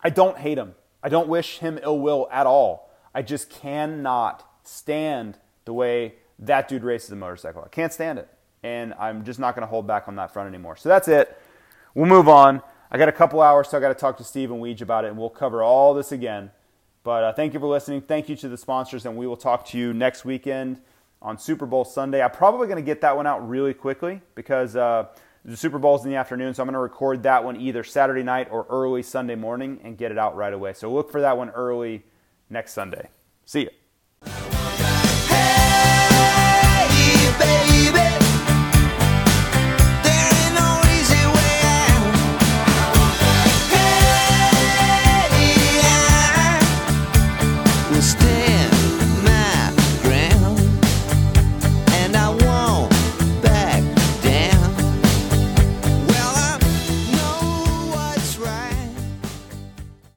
I don't hate him. I don't wish him ill will at all. I just cannot stand the way that dude races a motorcycle. I can't stand it. and I'm just not going to hold back on that front anymore. So that's it. We'll move on. I got a couple hours, so I got to talk to Steve and Weege about it, and we'll cover all this again. But uh, thank you for listening. Thank you to the sponsors, and we will talk to you next weekend on Super Bowl Sunday. I'm probably going to get that one out really quickly because uh, the Super Bowl's in the afternoon, so I'm going to record that one either Saturday night or early Sunday morning and get it out right away. So look for that one early next Sunday. See you.